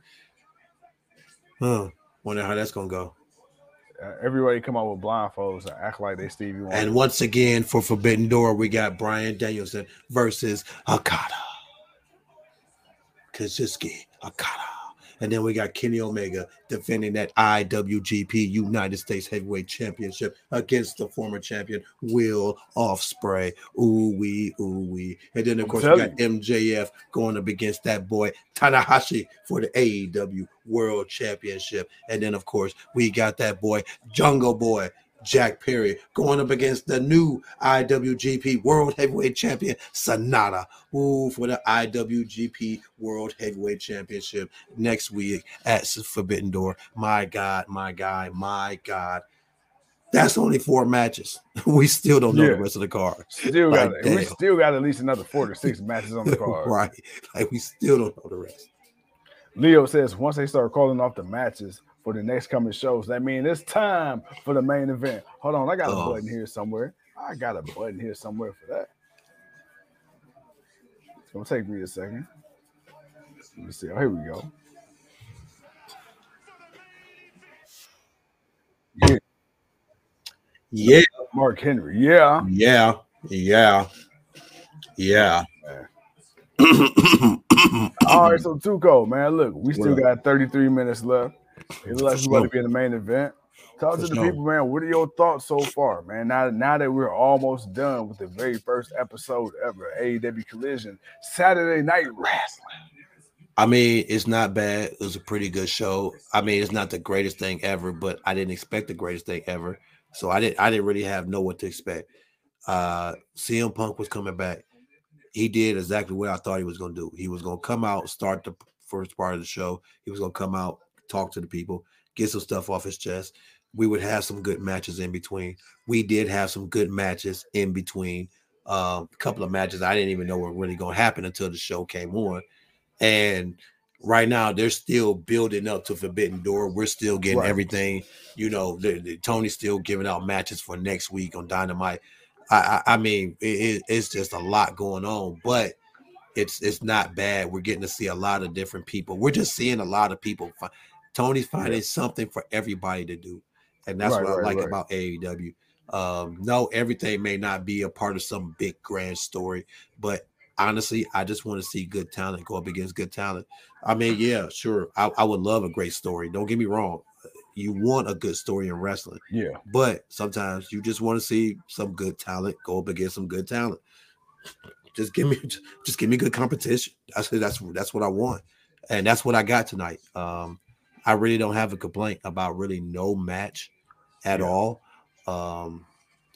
Huh. Wonder how that's gonna go. Uh, everybody come out with blindfolds and act like they Stevie Wonder. And once again, for Forbidden Door, we got Bryan Danielson versus Okada. Kazuchika Okada. And then we got Kenny Omega defending that IWGP United States Heavyweight Championship against the former champion Will Ospreay. Ooh wee, ooh wee. And then of course we got MJF going up against that boy Tanahashi for the AEW World Championship. And then of course we got that boy Jungle Boy Jack Perry going up against the new IWGP World Heavyweight Champion SANADA. Ooh, for the IWGP World Heavyweight Championship next week at Forbidden Door. My God, my guy, my God. That's only four matches. We still don't know Yeah. the rest of the card. Still got Like, we still got at least another four to six matches on the card. right. Like we still don't know the rest. Leo says once they start calling off the matches for the next coming shows, that means it's time for the main event. Hold on, I got a Oh. button here somewhere. I got a button here somewhere for that. It's gonna take me a second. Let me see. Oh, here we go. Yeah, Yeah, Mark Henry. Yeah. yeah, yeah, yeah. All right, so Tuco, man, look, we still got 33 minutes left. It looks like we're going to be in the main event. Talk to the people, man. What are your thoughts so far, man? Now, now that we're almost done with the very first episode ever, AEW Collision, Saturday Night Wrestling. I mean, it's not bad. It was a pretty good show. I mean, it's not the greatest thing ever, but I didn't expect the greatest thing ever. So I didn't I didn't really have know what to expect. Uh CM Punk was coming back. He did exactly what I thought he was gonna do. He was gonna come out, start the first part of the show. He was gonna come out, talk to the people, get some stuff off his chest. We would have some good matches in between. We did have some good matches in between. Um, a couple of matches I didn't even know were really gonna happen until the show came on. And right now they're still building up to Forbidden Door. We're still getting Right. everything. You know, the, the- Tony's still giving out matches for next week on Dynamite. I, I, I mean, it, it- it's just a lot going on, but it's it's not bad. We're getting to see a lot of different people. We're just seeing a lot of people. Tony's finding something for everybody to do, and that's Right, what I right, like right. about AEW. Um, no, everything may not be a part of some big grand story, but honestly, I just want to see good talent go up against good talent. I mean, yeah, sure, I, I would love a great story. Don't get me wrong. You want a good story in wrestling, Yeah. but sometimes you just want to see some good talent go up against some good talent. Just give me, just, just give me good competition. That's that's that's what I want, and that's what I got tonight. Um, I really don't have a complaint about really no match at Yeah. all. Um,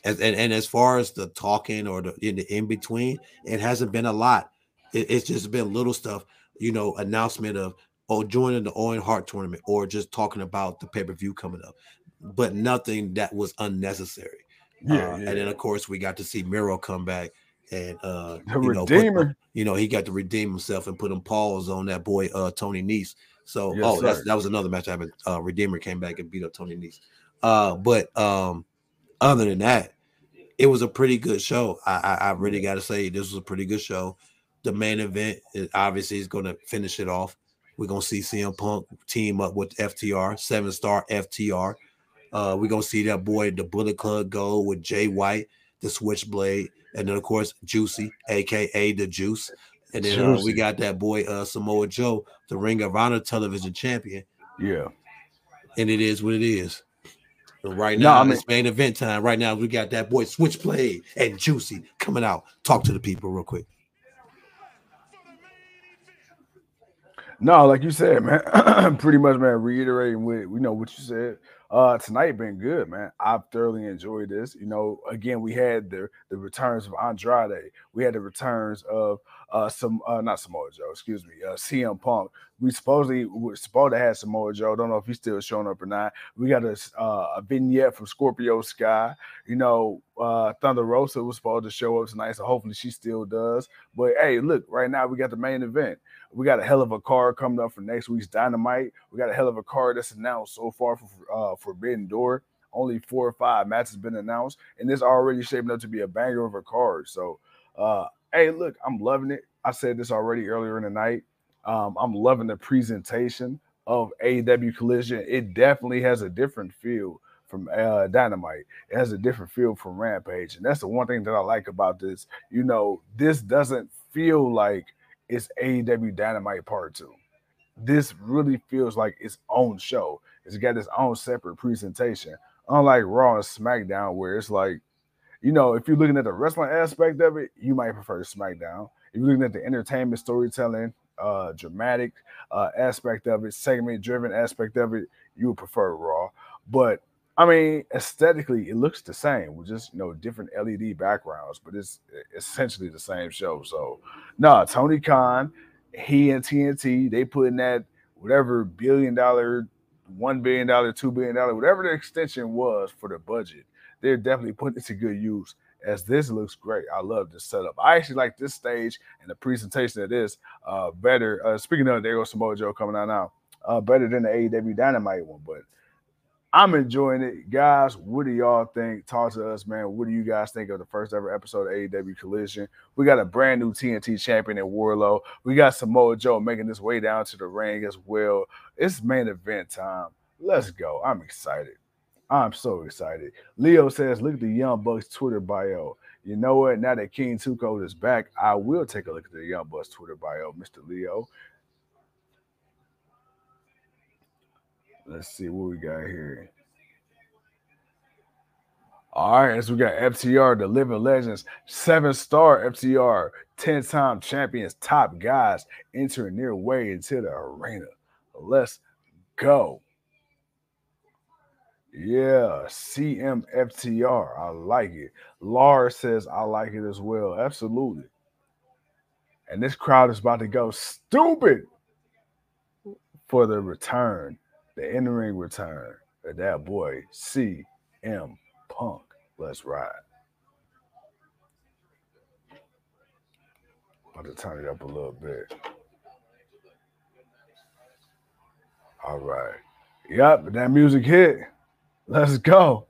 and, and and as far as the talking or the in the in between, it hasn't been a lot. It- it's just been little stuff, you know, announcement of oh joining the Owen Hart tournament or just talking about the pay per view coming up, but nothing that was unnecessary. Yeah. Uh, yeah. And then of course we got to see Miro come back and uh the you know, put- you know, he got to redeem himself and put him pause on that boy uh Tony Nese. So Yes, oh that's that was another match I haven't uh Redeemer came back and beat up Tony Nese. Uh but um other than that, it was a pretty good show. I I, I really gotta say this was a pretty good show. The main event is obviously is gonna finish it off. We're gonna see CM Punk team up with FTR, seven star FTR. Uh, we're gonna see that boy, the Bullet Club, go with Jay White, the Switchblade, and then of course Juicy, aka the Juice. And then uh, we got that boy uh, Samoa Joe, the Ring of Honor television champion, Yeah. and it is what it is. And right No, now, I mean- it's main event time. Right now, we got that boy Switchblade and Juicy coming out. Talk to the people real quick. No, like you said, man. pretty much, man. Reiterating what we know what you said. Uh, tonight been good, man. I've thoroughly enjoyed this. You know, again, we had the the returns of Andrade. We had the returns of uh some uh not Samoa Joe, excuse me, uh CM Punk. We supposedly we're supposed to have Samoa Joe. Don't know if he's still showing up or not. We got a uh, a vignette from Scorpio Sky. You know, uh Thunder Rosa was supposed to show up tonight, so hopefully she still does. But hey, look, right now we got the main event. We got a hell of a card coming up for next week's Dynamite. We got a hell of a card that's announced so far for uh Forbidden Door. Only four or five matches been announced, and it's already shaping up to be a banger of a card. So uh hey, look, I'm loving it. I said this already earlier in the night. Um, I'm loving the presentation of AEW Collision. It definitely has a different feel from uh, Dynamite. It has a different feel from Rampage, and that's the one thing that I like about this. You know, this doesn't feel like it's AEW Dynamite Part Two. This really feels like its own show. It's got its own separate presentation, unlike Raw and SmackDown, where it's like you know, if you're looking at the wrestling aspect of it, you might prefer SmackDown. If you're looking at the entertainment, storytelling, uh, dramatic uh, aspect of it, segment driven aspect of it, you would prefer Raw. But I mean, aesthetically, it looks the same with just you know different LED backgrounds, but it's essentially the same show. So, nah, Tony Khan, he and TNT, they put in that whatever billion dollar, one billion dollar, two billion dollar, whatever the extension was for the budget they're definitely putting it to good use. As this looks great, I love this setup. I actually like this stage and the presentation of this uh, better. Uh, speaking of, there goes Samoa Joe coming out now, uh, better than the AEW Dynamite one. But I'm enjoying it, guys. What do y'all think? Talk to us, man. What do you guys think of the first ever episode of AEW Collision? We got a brand new TNT champion in Wardlow. We got Samoa Joe making his way down to the ring as well. It's main event time. Let's go. I'm excited. I'm so excited. Leo says, look at the Young Bucks Twitter bio. You know what? Now that King Tuco is back, I will take a look at the Young Bucks Twitter bio, Mr. Leo. Let's see what we got here. All right, so we got FTR, the Living Legends, seven star FTR, 10 time champions, top guys entering their way into the arena. Let's go. Yeah, CMFTR. I like it. Lars says I like it as well. Absolutely. And this crowd is about to go stupid for the return, the in-ring return of that boy CM Punk. Let's ride. About to turn it up a little bit. All right. Yep, that music hit. Let's go.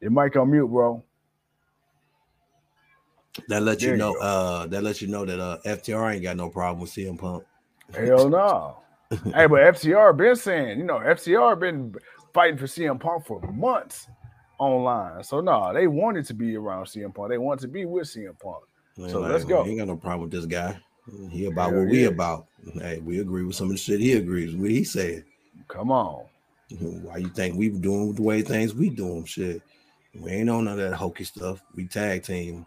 Your mic on mute, bro. That lets you know. You uh, that lets you know that uh, FTR ain't got no problem with CM Punk. Hell no. hey, but FTR been saying, you know, FTR been fighting for CM Punk for months online. So no, they wanted to be around CM Punk. They want to be with CM Punk. Man, so like, let's go. Ain't got no problem with this guy. He about Hell what yeah. we about. Hey, we agree with some of the shit he agrees with. He said. Come on. Why you think we doing the way things we doing? Shit, we ain't on none of that hokey stuff. We tag team.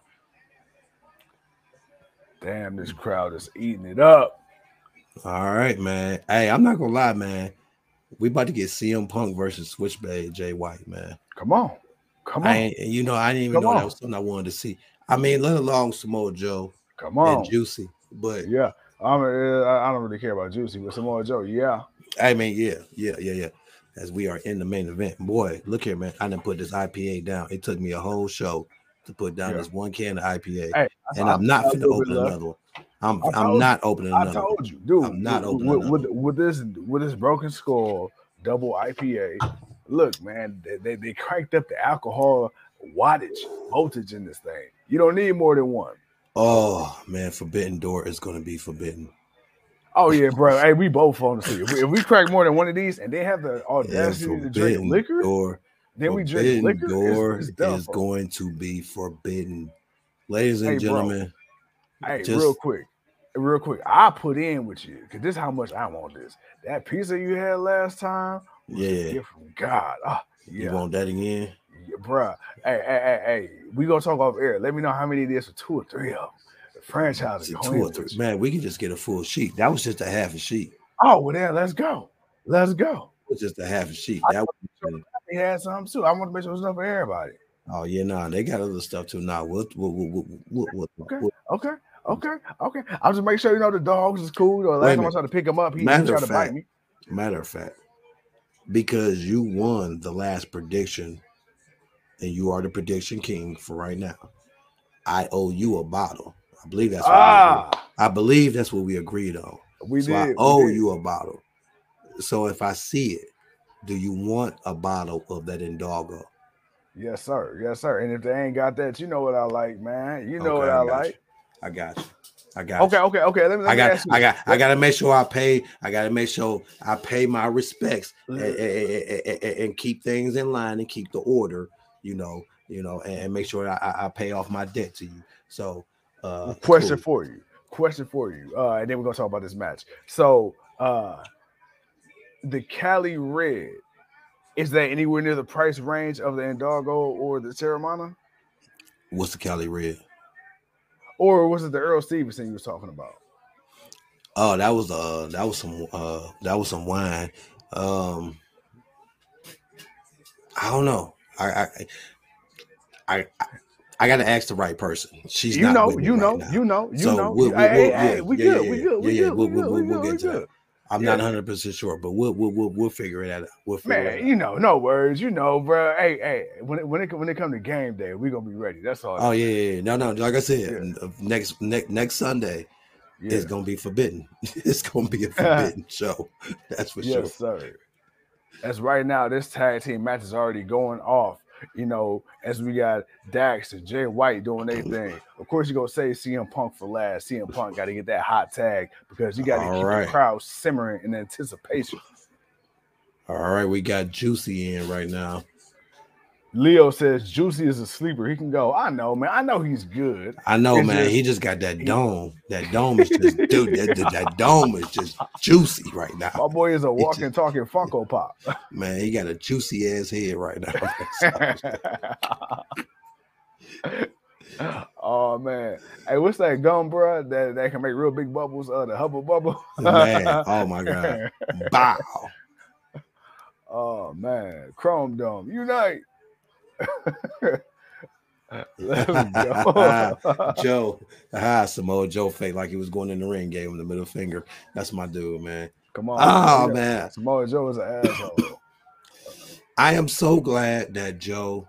Damn, this crowd is eating it up. All right, man. Hey, I'm not gonna lie, man. We about to get CM Punk versus Switchblade Jay White, man. Come on, come on. I you know, I didn't even come know on. that was something I wanted to see. I mean, let alone Samoa Joe. Come on, and Juicy, but yeah, I'm. Uh, I don't really care about Juicy, but Samoa Joe, yeah. I mean, yeah, yeah, yeah, yeah as we are in the main event. Boy, look here, man. I didn't put this IPA down. It took me a whole show to put down yeah. this one can of IPA. Hey, and I, am not going to open another one. I'm I'm not opening another. I told you, dude. I'm not opening with, with, with, this with this broken skull double IPA. Look, man, they, they, they cranked up the alcohol wattage voltage in this thing. You don't need more than one. Oh man, Forbidden Door is going to be forbidden. Oh yeah, bro. hey, we both on the sea. If we crack more than one of these, and they have the audacity to drink liquor, then we drink liquor. Door it's, it's is going to be forbidden, ladies and hey, gentlemen. Bro. Hey, just, real quick, real quick. I put in with you because this is how much I want this. That pizza you had last time, yeah, from God. Oh, yeah. You want that again? Yeah, bro. Hey, hey, hey, hey, we gonna talk off air. Let me know how many it is for two or three of them franchise. Two or three. Man, we can just get a full sheet. That was just a half a sheet. Oh, well, then let's go. Let's go. It was just a half a sheet. That was he had some too. I want to make sure it was enough for everybody. Oh yeah, nah, they got other stuff too. Nah, what, what, what, what, what, Okay. what- Okay, okay, okay. I'll just make sure you know the dogs is cool. The last time I tried to pick him up, he, he tried to fact, bite me. Matter of fact, because you won the last prediction, and you are the prediction king for right now. I owe you a bottle. I believe that's what we agreed. Ah, I believe that's what we agreed on. we so did. I owe did. you a bottle. So if I see it, do you want a bottle of that Indoggo? Yes, sir. Yes, sir. And if they ain't got that, you know what I like, man. You know Okay, what I, got like. you. I got you. I got Okay, you. okay, okay. Let me. Let I got. I got, I got to make sure I pay. I got to make sure I pay my respects and, and- and- and keep things in line and keep the order. You know, you know, and, and make sure I, I- I pay off my debt to you. So, uh, question cool. for you. Question for you. Uh, and then we're gonna talk about this match. So, uh, the Cali Red is that anywhere near the price range of the Indoggo or the Teremana, What's the Cali Red? or was it the Earl Stevenson you was talking about? Oh, that was uh, that was some uh, that was some wine. Um, I don't know. I I I, I, got to ask the right person. She's you not know, with me you right know, now. you know, you So know. we'll- You- we'll- hey, yeah, hey, we yeah, good, yeah, we good, we good, we good, we'll- good, get we to that. good. I'm Yeah. not 100 percent sure, but we'll, we'll we'll we'll figure it out. We'll figure it Man, out. you know, no worries, you know, bro. Hey, hey, when it when it when it come to game day, we gonna be ready. That's all. Oh yeah, yeah, yeah. no, no. Like I said, Yeah. uh, next next next Sunday yeah. it's gonna be forbidden. it's gonna be a forbidden show. That's for sure. Yes, sir. As right now, this tag team match is already going off. You know, as we got Dax and Jay White doing their thing. Of course, you're gonna say CM Punk for last. CM Punk got to get that hot tag because you got to All keep right. the crowd simmering in anticipation. All right, we got Juicy in right now. Leo says Juicy is a sleeper. He can go. I know, man. I know he's good. I know, It's man. just- he just got that dome. That dome is just, dude. That, that, that dome is just juicy right now. My boy is a It walking, talking Funko Pop. man. He got a juicy ass head right now. oh man. Hey, what's that gum, bro? That that can make real big bubbles? Uh the Hubba Bubba. man, oh my god, bow. Oh man, Chrome Dome, unite! Joe, ah, Samoa Joe fake like he was going in the ring, gave him the middle finger. That's my dude, man. Come on, Oh Yeah. man, Samoa Joe is an asshole. I am so glad that Joe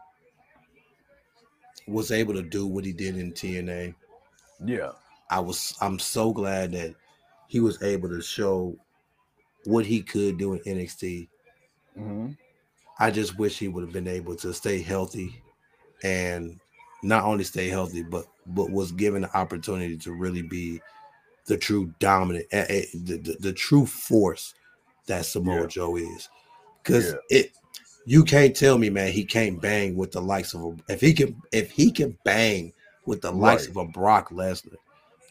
was able to do what he did in TNA. yeah, I was I'm so glad that he was able to show what he could do in NXT. hmm I just wish he would have been able to stay healthy and not only stay healthy, but but was given the opportunity to really be the true dominant, eh, eh, the, the, the true force that Samoa Yeah. Joe is. Because Yeah. it, you can't tell me, man, he can't bang with the likes of a, if he can if he can bang with the likes Right. of a Brock Lesnar.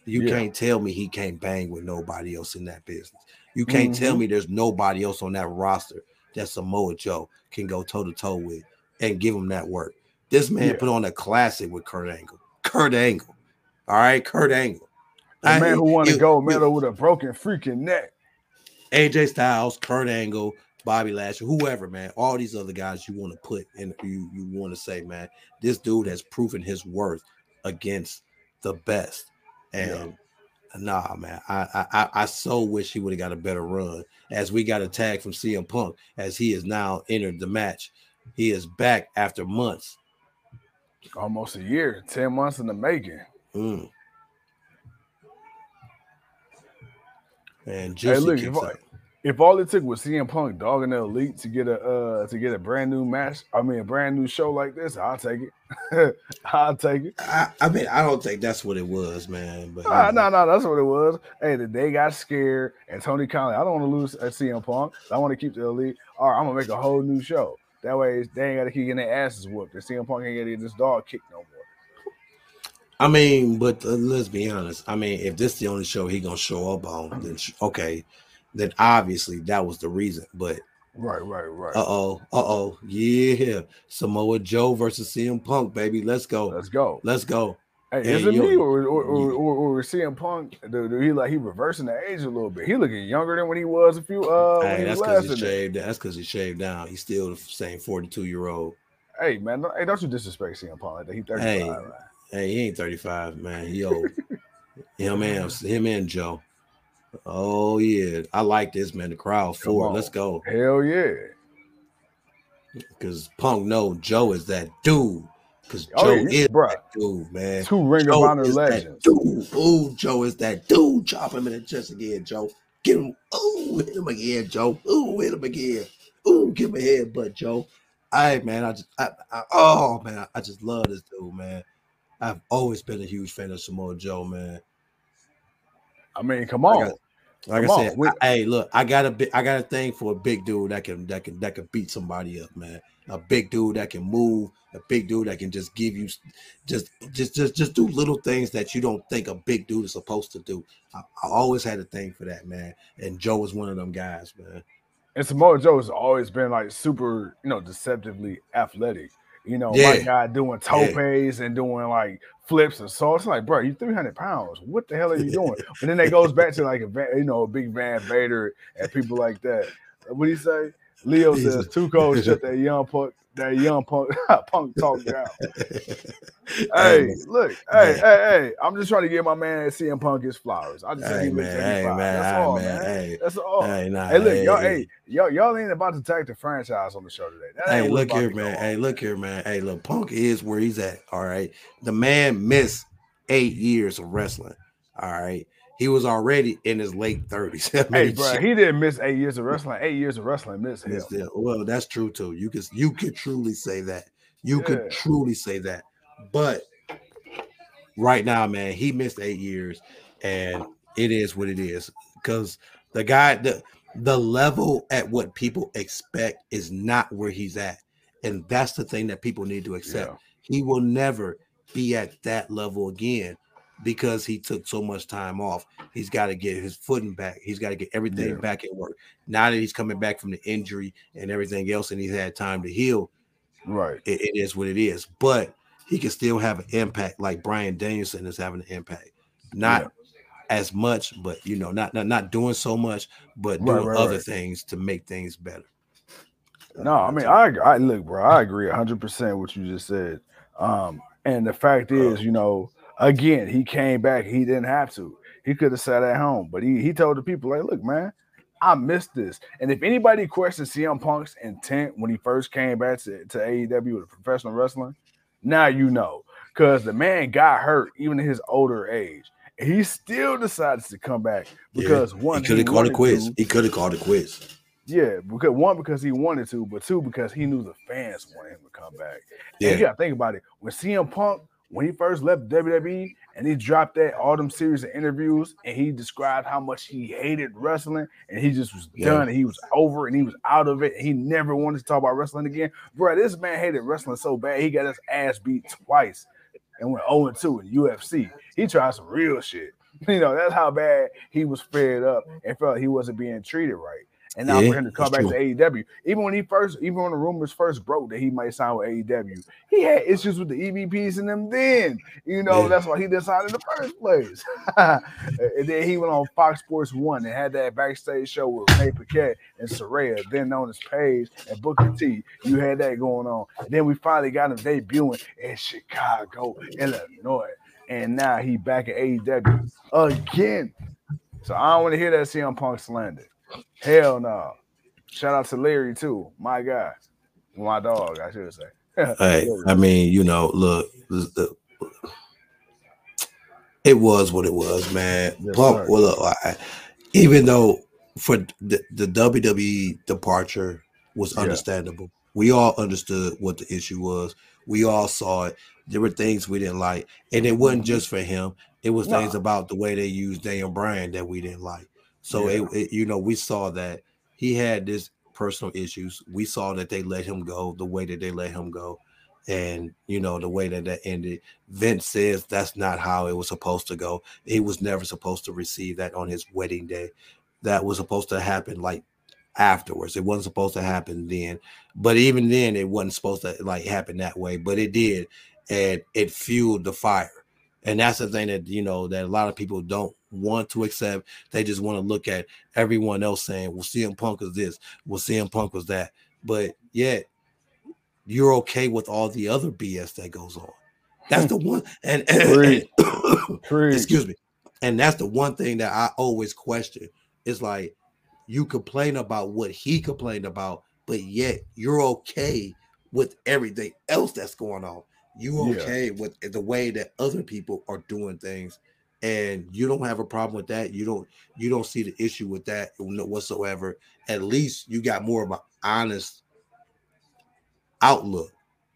You Yeah. can't tell me he can't bang with nobody else in that business. You can't tell Mhm. me there's nobody else on that roster that Samoa Joe can go toe to toe with and give him that work. This man Yeah. put on a classic with Kurt Angle. Kurt Angle. All right, Kurt Angle. the I- man who won a gold medal with a broken freaking neck. AJ Styles, Kurt Angle, Bobby Lashley, whoever, man, all these other guys you want to put in, you you want to say, man, this dude has proven his worth against the best. And nah, man, I I I- so wish he would have got a better run. As we got a tag from CM Punk, as he has now entered the match, he is back after months. Almost a year, ten months in the making. Mm. And Hey, Juicy look, if, all it took was CM Punk dogging the elite to get a uh to get a brand new match, I mean a brand new show like this, I'll take it. I'll take it. I, I mean, I don't think that's what it was, man. But no, no, that's what it was. Hey, the they got scared, and Tony Khan, I don't want to lose at CM Punk. I want to keep the elite. All right, I'm gonna make a whole new show. That way, they ain't got to keep getting their asses whooped. And CM Punk ain't to get this dog kicked no more. I mean, but uh, let's be honest. I mean, if this the only show he gonna show up on, then sh- okay, then obviously that was the reason. But Right, right, right. uh oh, uh oh, yeah, Samoa Joe versus CM Punk, baby, let's go, Let's go. let's go. Hey, Hey, is it yo, me or or, or, or, or CM Punk? Do, do he like he reversing the age a little bit? He looking younger than when he was a few uh hey, he that's because he shaved. That's because he shaved down. He's still the same forty-two year old. Hey man, don't, hey, don't you disrespect CM Punk like that? He 35, Hey. man. Hey, he ain't 35, man. He old. him and him and Joe. Oh yeah. I like this, man. The crowd for it. Let's go. Hell yeah. Because Punk know Joe is that dude. Because Oh, Joe yeah, is bruh. that dude, man. Two Ring of Joe Honor is legends. Dude. Ooh, Joe is that dude. Chop him in the chest again, Joe. Get him. Ooh, hit him again, Joe. Ooh, hit him again. Ooh, give him a headbutt, Joe. All right, man. I just, I, I, oh man, I just love this dude, man. I've always been a huge fan of Samoa Joe, man. I mean, come I on. Like Come I said, I- hey, look, I got a I got a thing for a big dude that can that can that can beat somebody up, man. A big dude that can move, a big dude that can just give you, just just just just do little things that you don't think a big dude is supposed to do. I, I always had a thing for that, man. And Joe was one of them guys, man. And Samoa Joe has always been like super, you know, deceptively athletic. You know, Yeah. my guy doing topes and doing like flips and so it's like, bro, you 300 pounds. What the hell are you doing? and then that goes back to like a you know a big Van Vader and people like that. What do you say? Leo says two codes shut that young punk that young punk punk talk down. hey, Hey, look, hey, man. hey, hey! I'm just trying to give my man CM Punk his flowers. I just hey, man, hey, 85. man, That's hey, all, man, hey, That's all. hey, nah, Hey, look, y'all, hey, hey, y'all, y'all ain't about to take the franchise on the show today. That Hey, look here, man. Hey, look here, man. Hey, look, Punk is where he's at. All right. The man missed eight years of wrestling. All right. He was already in his late 30s. I Hey, bro, he didn't miss eight years of wrestling. Eight years of wrestling missed him. Well, that's true too. You could you could truly say that. You Yeah. could truly say that. But right now, man, he missed eight years, and it is what it is. Because the guy, the the level at what people expect is not where he's at. And that's the thing that people need to accept. Yeah. He will never be at that level again because he took so much time off. He's got to get his footing back. He's got to get everything Yeah. back at work. Now that he's coming back from the injury and everything else, and he's had time to heal, Right. it, it is what it is. But he can still have an impact like Bryan Danielson is having an impact. Not Yeah. as much, but you know, not not, not doing so much, but Right, doing right, other right. things to make things better. No, I mean, I, I look, bro, I agree 100% what you just said. Um, and the fact is, you know, again, he came back, he didn't have to. He could have sat at home, but he he told the people, like, look, man, I missed this. And if anybody questions CM Punk's intent when he first came back to, to AEW with professional wrestling, now you know. Because the man got hurt even in his older age. And he still decides to come back because one, he could have called a quiz. to. He could have called a quiz. Yeah, because one because he wanted to, but two because he knew the fans wanted him to come back. Yeah. And you gotta think about it. When CM Punk, when he first left WWE and he dropped that autumn series of interviews and he described how much he hated wrestling and he just was Yeah. done and he was over and he was out of it and he never wanted to talk about wrestling again. Bro, this man hated wrestling so bad he got his ass beat twice and went 0 2 in UFC. He tried some real shit. You know, that's how bad he was fed up and felt he wasn't being treated right. And now Yeah, for him to come back to AEW, even when he first, even when the rumors first broke that he might sign with AEW, he had issues with the EVPs and them then. You know, Yeah. that's why he didn't sign in the first place. and then he went on Fox Sports One and had that backstage show with Renee Paquette and Saraya, then known as Paige and Booker T. You had that going on. And then we finally got him debuting in Chicago, Illinois. And now he back at AEW again. So I don't want to hear that CM Punk slander. Hell no. Shout out to Larry too, my guy, my dog, I should say. Hey, I mean, you know, look, it was what it was, man. Yes, Punk, well, look, I, even though for the, the WWE departure was Yeah. understandable, we all understood what the issue was. We all saw it. There were things we didn't like, and it wasn't mm-hmm. just for him. It was things about the way they used Daniel Bryan that we didn't like. So Yeah. it, it, you know, we saw that he had this personal issues. We saw that they let him go the way that they let him go, and you know the way that that ended. Vince says that's not how it was supposed to go. He was never supposed to receive that on his wedding day. That was supposed to happen like afterwards. It wasn't supposed to happen then. But even then, it wasn't supposed to like happen that way. But it did, and it fueled the fire. And that's the thing that you know that a lot of people don't want to accept. They just want to look at everyone else saying, "Well, CM Punk is this. Well, CM Punk was that." But yet, you're okay with all the other BS that goes on. That's hmm. the one, and, and, and excuse me, and that's the one thing that I always question. It's like you complain about what he complained about, but yet you're okay with everything else that's going on. You okay yeah. with the way that other people are doing things, and you don't have a problem with that. You don't you don't see the issue with that whatsoever. At least you got more of an honest outlook,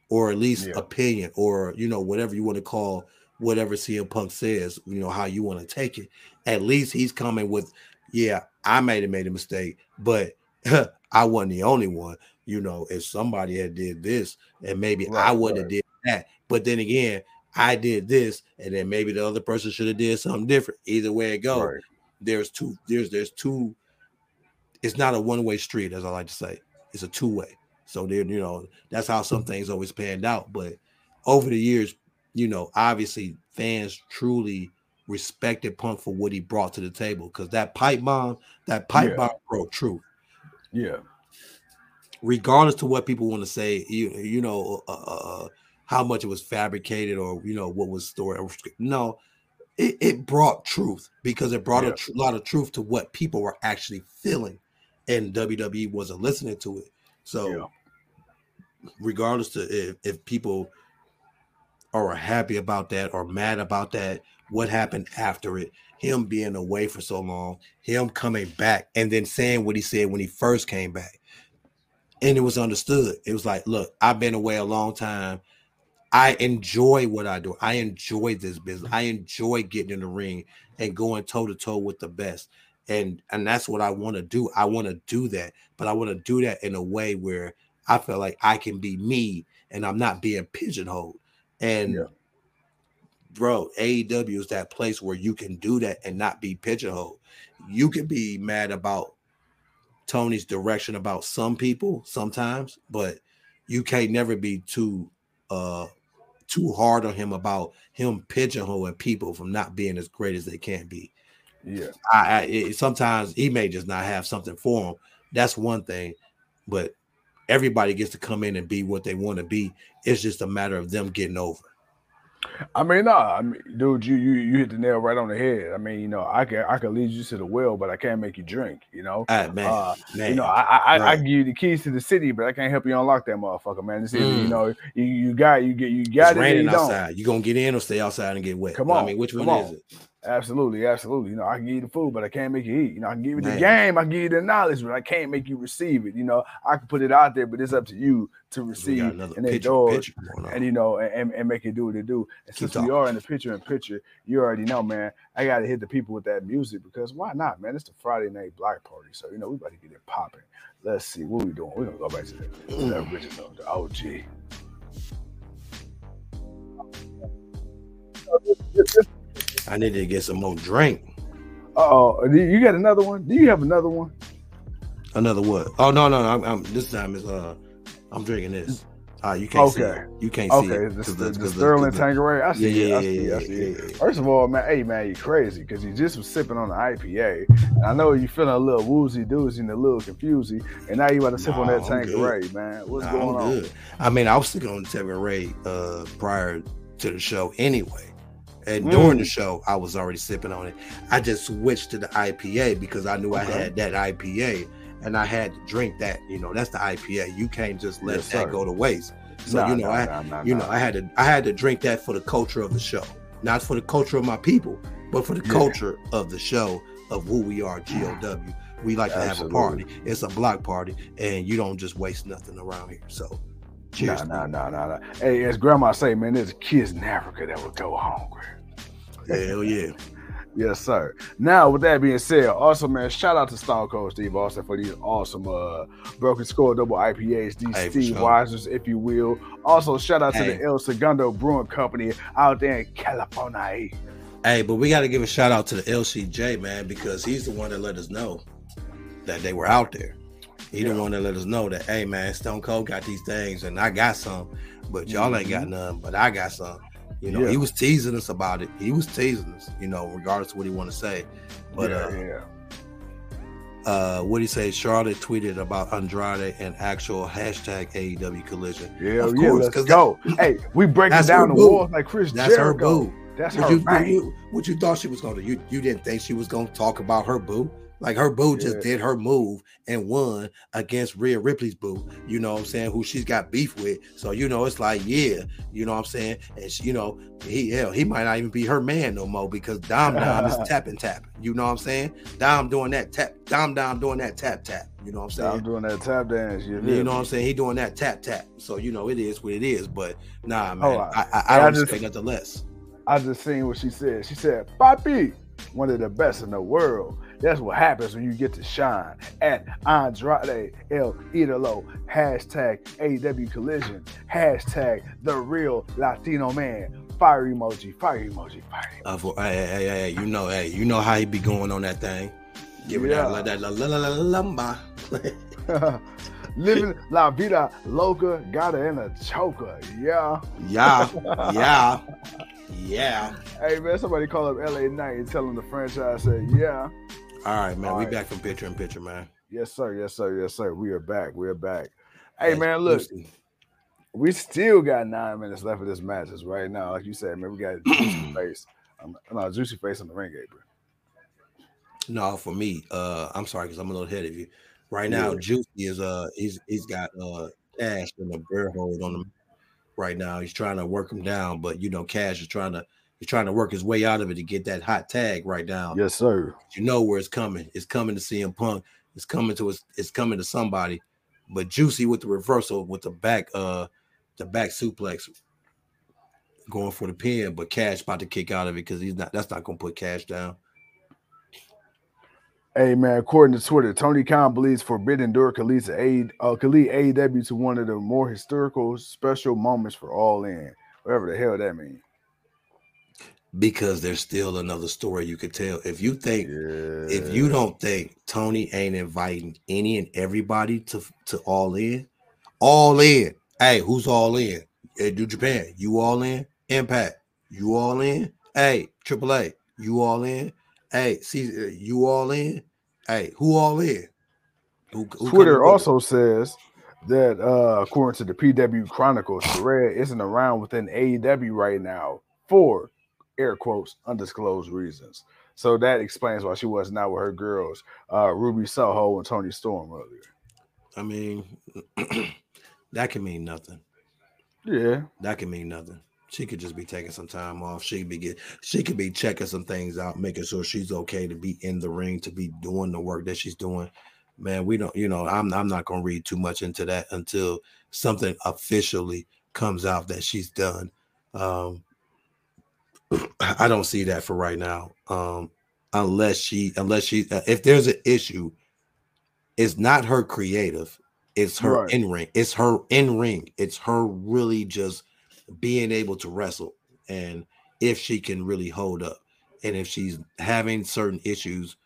or at least yeah. opinion, or you know whatever you want to call whatever CM Punk says. You know how you want to take it. At least he's coming with, yeah, I made have made a mistake, but I wasn't the only one. You know, if somebody had did this, and maybe right, I wouldn't right. have did that. But then again, I did this, and then maybe the other person should have did something different. Either way it goes, right. there's two. There's there's two. It's not a one way street, as I like to say. It's a two way. So there, you know, that's how some things always panned out. But over the years, you know, obviously fans truly respected Punk for what he brought to the table because that pipe bomb, that pipe yeah. bomb broke truth. Yeah. Regardless to what people want to say, you you know uh, uh, uh, how much it was fabricated or you know what was story. No, it, it brought truth because it brought yeah. a tr- lot of truth to what people were actually feeling, and WWE wasn't listening to it. So, yeah. regardless to if, if people are happy about that or mad about that, what happened after it, him being away for so long, him coming back, and then saying what he said when he first came back. And it was understood. It was like, look, I've been away a long time. I enjoy what I do. I enjoy this business. I enjoy getting in the ring and going toe to toe with the best. And and that's what I want to do. I want to do that, but I want to do that in a way where I feel like I can be me and I'm not being pigeonholed. And yeah bro, AEW is that place where you can do that and not be pigeonholed. You can be mad about Tony's direction about some people sometimes, but you can't never be too uh too hard on him about him pigeonholing people from not being as great as they can be. Yeah, I, I it, sometimes he may just not have something for him. That's one thing, but everybody gets to come in and be what they want to be. It's just a matter of them getting over. I mean, no, I mean, dude, you you you hit the nail right on the head. I mean, you know, I can I can lead you to the well, but I can't make you drink. You know, right, man, uh, man, you know, I I, right. I, give you the keys to the city, but I can't help you unlock that motherfucker, man. This mm. you know, you, you got you get you got it's it. Raining you outside. You gonna get in or stay outside and get wet? Come on, I mean, which one on. is it? Absolutely, absolutely. You know, I can give you the food, but I can't make you eat. You know, I can give you the game, I can give you the knowledge, but I can't make you receive it. You know, I can put it out there, but it's up to you to receive and endure and you know and, and make it do what it do. And Keep since talking. we are in the picture in picture, you already know, man. I gotta hit the people with that music because why not, man? It's the Friday night block party, so you know we about to get it popping. Let's see what we doing. We're gonna go back to the, the original, the OG. I needed to get some more drink. Oh, you got another one? Do you have another one? Another what? Oh no, no, I'm, I'm this time is uh, I'm drinking this. Ah, uh, you can't okay. see it. You can't okay. see it. The, the, the, the Sterling Tanqueray. I see yeah, it. I see yeah, it. I see yeah, it. First of all, man, hey man, you crazy because you just was sipping on the IPA. And I know you feeling a little woozy doozy and a little confusing, and now you about to sip on that Tanqueray, man. What's nah, going I'm on? Good. I mean, I was sitting on the Tanqueray uh prior to the show anyway. And mm. during the show, I was already sipping on it. I just switched to the IPA because I knew okay. I had that IPA and I had to drink that. You know, that's the IPA. You can't just let yes, that sir. go to waste. So you know, I you know, I had to I had to drink that for the culture of the show, not for the culture of my people, but for the yeah. culture of the show of who we are. GOW. We like Absolutely. to have a party. It's a block party, and you don't just waste nothing around here. So Cheers. Nah, nah, nah, nah, nah. Hey, as grandma say, man, there's kids in Africa that would go hungry. Hell yeah. Yes, sir. Now, with that being said, also, man, shout out to Stone Cold Steve Austin for these awesome uh Broken Skull double IPAs, these hey, Steve sure. Weisers, if you will. Also, shout out hey. to the El Segundo Brewing Company out there in California. Hey, but we got to give a shout out to the LCJ, man, because he's the one that let us know that they were out there. He yeah. the one that let us know that, hey, man, Stone Cold got these things and I got some, but y'all mm-hmm. ain't got none, but I got some. You know, yeah. he was teasing us about it. He was teasing us, you know, regardless of what he want to say. But yeah, uh, uh, what he say? Charlotte tweeted about Andrade and actual hashtag AEW collision. Yeah, Of yeah, let's go. hey, we breaking down the boo. walls like Chris That's her Jericho. boo. That's What her you, what you what you thought she was gonna do? You you didn't think she was gonna talk about her boo? Like her boo just did her move and won against Rhea Ripley's boo. You know what I'm saying? Who she's got beef with. So you know it's like yeah, you know what I'm saying? And she, you know he hell he might not even be her man no more because Dom Dom is tapping tap. You know what I'm saying? Dom doing that tap. Dom Dom doing that tap tap. You know what I'm saying? I'm doing that tap dance. You, You know what I'm saying? He doing that tap tap. So you know it is what it is. But nah, oh, man, Oh, I, I, I I don't just- expect nothing less. I just seen what she said. She said, Papi, one of the best in the world. That's what happens when you get to shine. At Andrade El Idolo, hashtag AW Collision, hashtag the real Latino man. Fire emoji, fire emoji, fire emoji. Uh, for, hey, hey, hey, you know, hey, you know how he be going on that thing. Give it Yeah. that, that, la, la, la, la, lumba. Living La Vida Loca, got her in a choker. Yeah. yeah, yeah, yeah. Hey, man, somebody call up LA Knight and tell him the franchise said, yeah. All right, man. All we right. back from picture in picture, man. Yes, sir. Yes, sir. Yes, sir. We are back. We are back. Hey, That's man, look, juicy. we still got nine minutes left of this matches right now. Like you said, man, we got juicy face. Um, no, juicy face on the ring apron. No, for me, uh, I'm sorry because I'm a little ahead of you. Right now, Yeah. Juicy is uh, he's he's got uh, Cash in a bear hold on him right now. He's trying to work him down, but you know, Cash is trying to he's trying to work his way out of it to get that hot tag right now. Yes, sir. you know where it's coming. It's coming to CM Punk. It's coming to us. It's coming to somebody. But Juicy with the reversal with the back, uh, the back suplex, going for the pin. But Cash about to kick out of it because he's not. That's not going to put Cash down. Hey, man, according to Twitter, Tony Khan believes Forbidden Door could lead, to A, uh, could lead AEW to one of the more historical special moments for All In. Whatever the hell that means. Because there's still another story you could tell. If you think, Yeah. if you don't think Tony ain't inviting any and everybody to to all in, all in. Hey, who's all in? Hey, New Japan, you all in? Impact, you all in? Hey, AAA, you all in? Hey, see, uh, you all in? Hey, who all in? Who, who Twitter also says that uh according to the PW Chronicles, Saraya isn't around within AEW right now for air quotes undisclosed reasons. So that explains why she was not with her girls, uh Ruby Soho and Toni Storm earlier. I mean, that can mean nothing. Yeah, That can mean nothing. She could just be taking some time off. She could be get, she could be checking some things out, making sure she's okay to be in the ring, to be doing the work that she's doing. Man, we don't, you know, I'm I'm not gonna read too much into that until something officially comes out that she's done. Um I don't see that for right now. Um unless she unless she uh, if there's an issue, it's not her creative, it's her Right. in ring, it's her in ring, it's her really just being able to wrestle and if she can really hold up and if she's having certain issues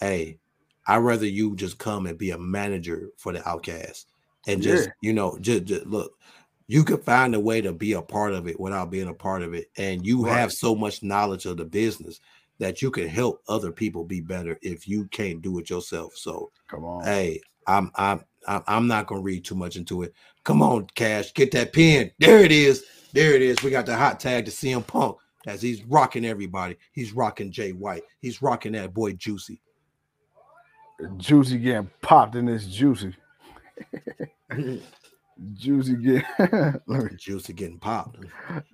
hey i'd rather you just come and be a manager for the outcast and just Yeah. you know just, just look you could find a way to be a part of it without being a part of it and you Right. have so much knowledge of the business that you can help other people be better if you can't do it yourself so come on. Hey, I'm I'm I'm I'm not gonna read too much into it. Come on, Cash, get that pen. There it is. There it is. We got the hot tag to CM Punk as he's rocking everybody. He's rocking Jay White. He's rocking that boy Juicy. Juicy getting popped in this juicy. Juicy get Juicy getting popped.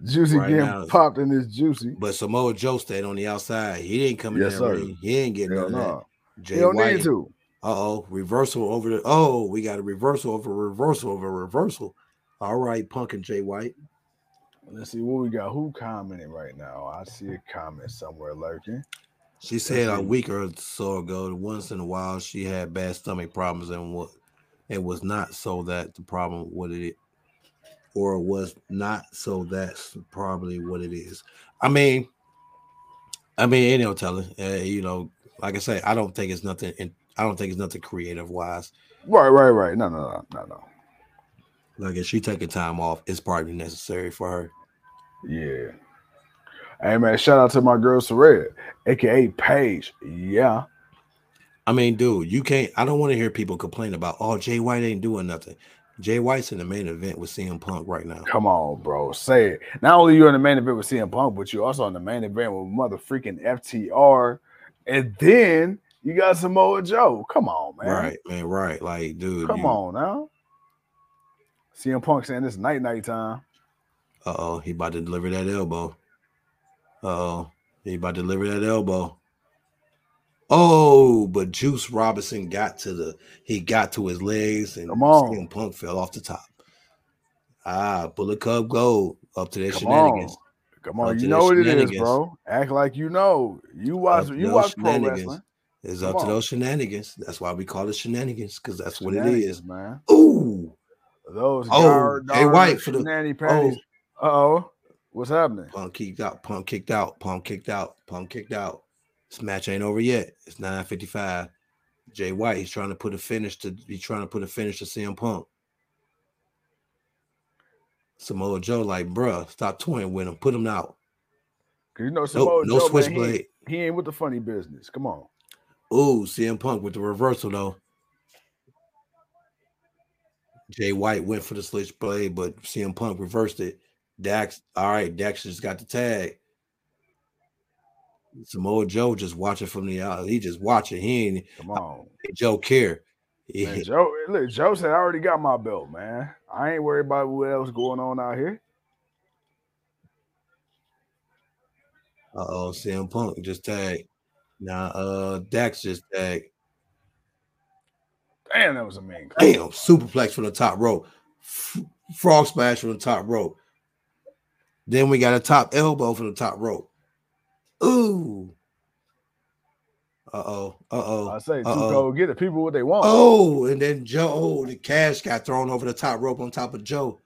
juicy Right getting now, popped in this juicy. But Samoa Joe stayed on the outside. He didn't come in Yes, that sir. He ain't getting Hell none no. that. Jay don't White. need to. Uh oh, reversal over the. Oh, we got a reversal over a reversal over a reversal. All right, Punk and Jay White. Let's see what we got. Who commented right now? I see a comment somewhere lurking. She said a see. week or so ago once in a while she had bad stomach problems and what it was not so that the problem what it or was not so that's probably what it is. I mean, I mean, ain't no telling. Uh, you know, like I say, I don't think it's nothing. In, I don't think it's nothing creative wise. Right, right, right. No, no, no, no, no. Like if she taking time off, it's probably necessary for her. Yeah. Hey man, shout out to my girl Saraya, aka Paige. Yeah. I mean, dude, you can't. I don't want to hear people complain about, oh, Jay White ain't doing nothing. Jay White's in the main event with CM Punk right now. Come on, bro. Say it. Not only you're in the main event with CM Punk, but you're also in the main event with mother freaking FTR. And then you got Samoa Joe. Come on, man. Right, man. Right. Like, dude. Come you, on now. CM Punk saying this night night time. Uh oh, he about to deliver that elbow. Uh oh, he about to deliver that elbow. Oh, but Juice Robinson got to the he got to his legs and Come on. CM Punk fell off the top. Ah, Bullet Club Gold up to their Come shenanigans. on. Come on. You know what it is, bro. Act like you know. You watch Up you watch pro wrestling. It's Come up to those shenanigans. That's why we call it shenanigans, because that's what it is. Man. Ooh, Those Oh, Jay White for the- shenanny oh. Uh oh. What's happening? Punk kicked out. Punk kicked out. Punk kicked out. Punk kicked out. This match ain't over yet. It's 955. Jay White, he's trying to put a finish to he's trying to put a finish to CM Punk. Samoa Joe, like, bruh, stop toying with him. Put him out. Cause you know No, Samoa no Joe, he, switchblade. he ain't with the funny business. Come on. Ooh, CM Punk with the reversal though. Jay White went for the switchblade, but CM Punk reversed it. Dax, all right, Dax just got the tag. Samoa Joe just watching from the out. He just watching. He ain't Come on. Joe care. Man, Joe, look, Joe said I already got my belt, man. I ain't worried about what else going on out here. Uh-oh, CM Punk just tagged. Now uh Dax just tagged. Damn, that was a mean. Damn, superplex from the top rope. F- frog splash from the top rope. Then we got a top elbow from the top rope. Ooh. Uh-oh. Uh-oh. I say, too Uh-oh. cold. Get the people what they want. Oh, and then Joe, oh, the cash got thrown over the top rope on top of Joe.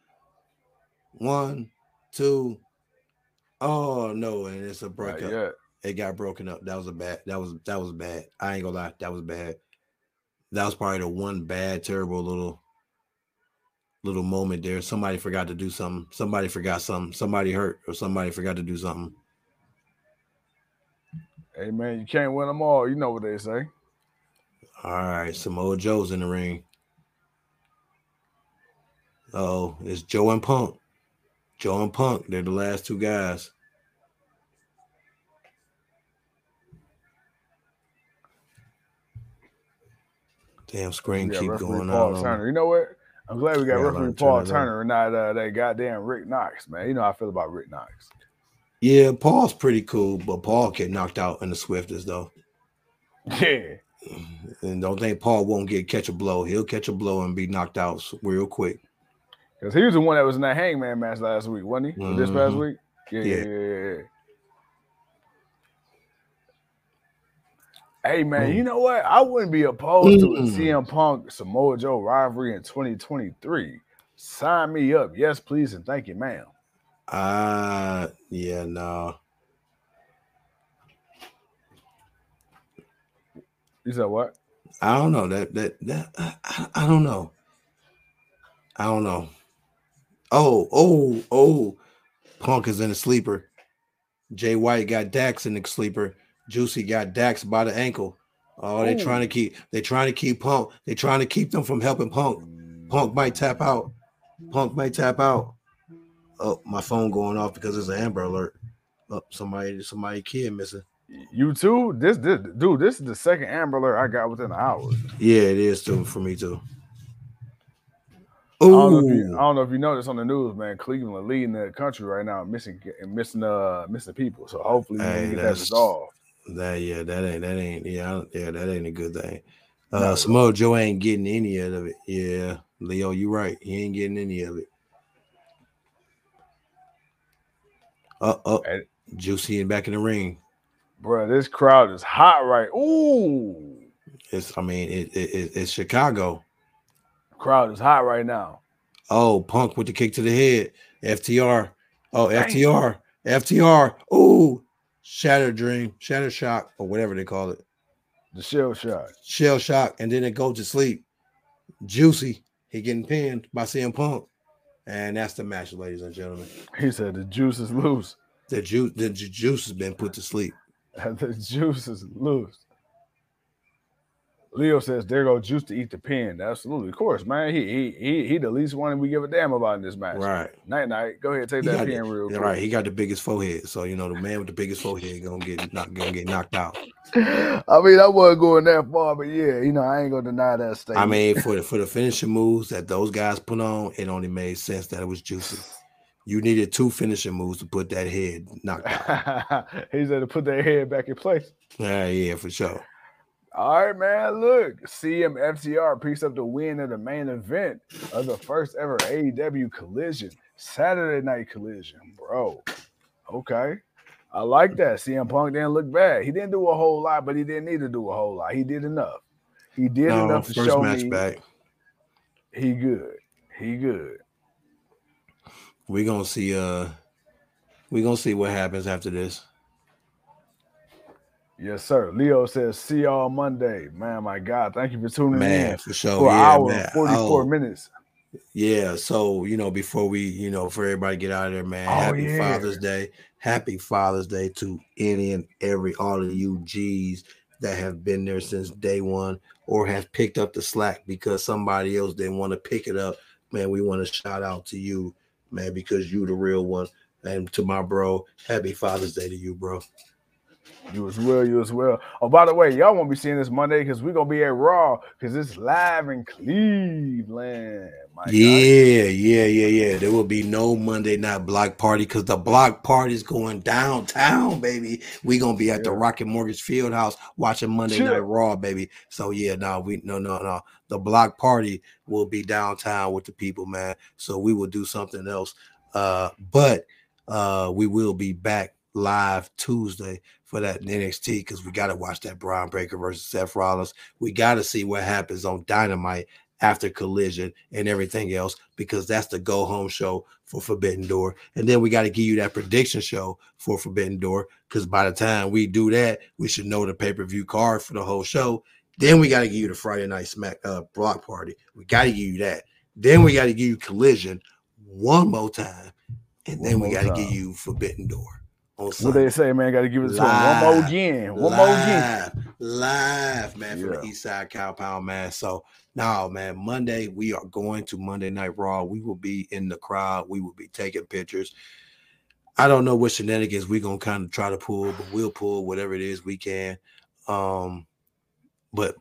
One, two. Oh no, and it's a breakup. It got broken up. That was a bad. That was that was bad. I ain't gonna lie. That was bad. That was probably the one bad, terrible little little moment there. Somebody forgot to do something. Somebody forgot something. Somebody hurt or somebody forgot to do something. Hey man, you can't win them all. You know what they say. All right, Samoa Joe's in the ring. Oh, it's Joe and Punk. Joe and Punk. They're the last two guys. Damn screen keep going Paul on. Turner. You know what? I'm glad we got Yeah, referee Paul turn. Turner and not uh, that goddamn Rick Knox, man. You know how I feel about Rick Knox. Yeah, Paul's pretty cool, but Paul get knocked out in the swiftest though. Yeah. And don't think Paul won't get catch a blow. He'll catch a blow and be knocked out real quick. Because he was the one that was in that hangman match last week, wasn't he? Or This past Mhm. week? Yeah, Yeah. yeah, yeah, yeah. Hey man, Mm. you know what? I wouldn't be opposed to a Mm. CM Punk Samoa Joe rivalry in 2023. Sign me up. Yes, please, and thank you, ma'am. Uh yeah, no. You said what? I don't know that that that I, I- don't know. I don't know. Oh, oh, oh. Punk is in a sleeper. Jay White got Dax in the sleeper. Juicy got Dax by the ankle. Oh, they Ooh. trying to keep they trying to keep Punk. They trying to keep them from helping Punk. Punk might tap out. Punk might tap out. Oh, my phone going off because there's an Amber Alert. Oh, somebody, somebody kid missing. You too? This, this, dude, this is the second Amber Alert I got within an hour. Yeah, it is too for me too. I don't, know if you, I Oh, don't know if you noticed on the news, man. Cleveland leading the country right now, missing and missing uh missing people. So hopefully we Hey, get that that's- resolved. that yeah, that ain't that ain't yeah, yeah, that ain't a good thing. No. Uh Samoa Joe ain't getting any of it. Yeah, Leo, you're right. He ain't getting any of it. Uh oh, Hey. Juicy and back in the ring. Bro, this crowd is hot right. Ooh, It's I mean it, it, it- it's Chicago. crowd is hot right now. Oh, Punk with the kick to the head. FTR. Oh, Damn. FTR. FTR. Oh, Shatter Dream, Shatter Shock, or whatever they call it. The shell shock. Shell Shock, and then it goes to sleep. Juicy. He getting pinned by CM Punk. And that's the match, ladies and gentlemen. He said the juice is loose. The juice, the ju- juice has been put to sleep. the juice is loose. Leo says there go Juice to eat the pin. Absolutely, of course, man. He he he, he the least one we give a damn about in this match. Right. Night night. Go ahead, take He that pin the- real quick. right. He got the biggest forehead, so you know the man with the biggest forehead gonna get knocked, gonna get knocked out. I mean, I wasn't going that far, but yeah, you know, I ain't gonna deny that statement. I mean, for the for the finishing moves that those guys put on, it only made sense that it was juicy. You needed two finishing moves to put that head knocked out. he said to put their head back in place. Yeah, yeah, for sure. All right, man. Look, CM FTR picks up the win of the main event of the first ever AEW collision, Saturday night collision, bro. Okay. I like that. CM Punk didn't look bad. He didn't do a whole lot, but he didn't need to do a whole lot. He did enough. He did No, enough to first show match me back. he good. He good. We're gonna see uh we're gonna see what happens after this. Yes, sir. Leo says, see y'all Monday. Man, my God. Thank you for tuning Man, in for sure. for yeah, hour man. and 44 Oh, minutes. Yeah, so you know, before we, you know, for everybody get out of there, man. Oh, happy yeah. Father's Day. Happy Father's Day to any and every all of you G's that have been there since day one or have picked up the slack because somebody else didn't want to pick it up. Man, we want to shout out to you, man, because you the real one. And to my bro, happy Father's Day to you, bro. You as well, you as well. Oh, by the way, y'all won't be seeing this Monday because we're gonna be at Raw because it's live in Cleveland. My God. Yeah, yeah, yeah, yeah. There will be no Monday night block party because the block party is going downtown, baby. We're gonna be at the Yeah. Rocket Mortgage Field House watching Monday Chill. Night Raw, baby. So yeah, no, we no, no, no. The block party will be downtown with the people, man. So we will do something else. Uh, but uh, we will be back live Tuesday for that NXT because we got to watch that Bron Breakker versus Seth Rollins. We got to see what happens on Dynamite after Collision and everything else because that's the go home show for Forbidden Door. And then we got to give you that prediction show for Forbidden Door because by the time we do that, we should know the pay per view card for the whole show. Then we got to give you the Friday night smack uh, block party. We got to give you that. Then we got to give you Collision one more time, and then we got to give you Forbidden Door on What they say, man? Got to give it to him one more again. One more again. Live, live, man, from Yeah. the East Side Compound, man. So now, man, Monday we are going to Monday Night Raw. We will be in the crowd. We will be taking pictures. I don't know what shenanigans we're gonna kind of try to pull, but we'll pull whatever it is we can. Um, but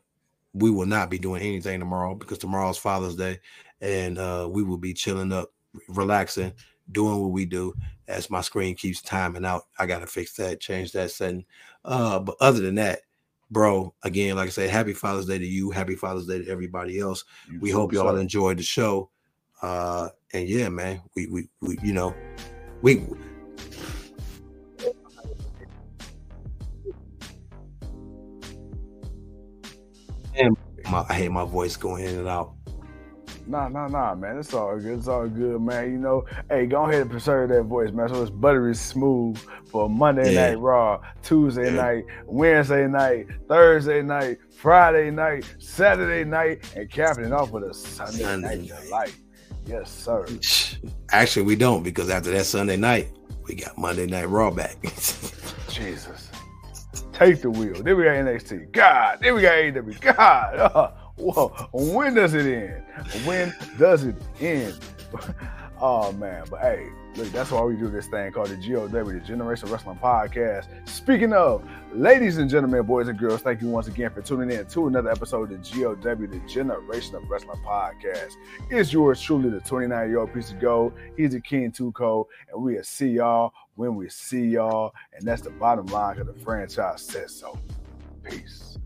we will not be doing anything tomorrow because tomorrow's Father's Day, and uh, we will be chilling up, relaxing, doing what we do. As my screen keeps timing out, I gotta fix that, change that setting. Uh, but other than that, bro, again, like I said, happy Father's Day to you. Happy Father's Day to everybody else. You We hope y'all sir. enjoyed the show. Uh, and yeah, man, we we, we you know, we Damn, my, I hate my voice going in and out. Nah, nah, nah, man. It's all good. It's all good, man. You know, hey, go ahead and preserve that voice, man. So it's buttery smooth for Monday Yeah. Night Raw, Tuesday Yeah. night, Wednesday night, Thursday night, Friday night, Saturday night, and capping it off with a Sunday, Sunday night night. delight. Yes, sir. Actually, we don't because after that Sunday night, we got Monday Night Raw back. Jesus. Take the wheel. Then we got NXT. God. Then we got AEW. God. Uh, whoa. When does it end? When does it end? oh man. But hey, look, that's why we do this thing called the GOW, the Generation Wrestling Podcast. Speaking of, ladies and gentlemen, boys and girls, thank you once again for tuning in to another episode of the GOW, the Generation of Wrestling Podcast. It's yours truly, the 29 year old piece of gold. He's the King Tuco, and we'll see y'all when we see y'all. And that's the bottom line because the franchise says so. Peace.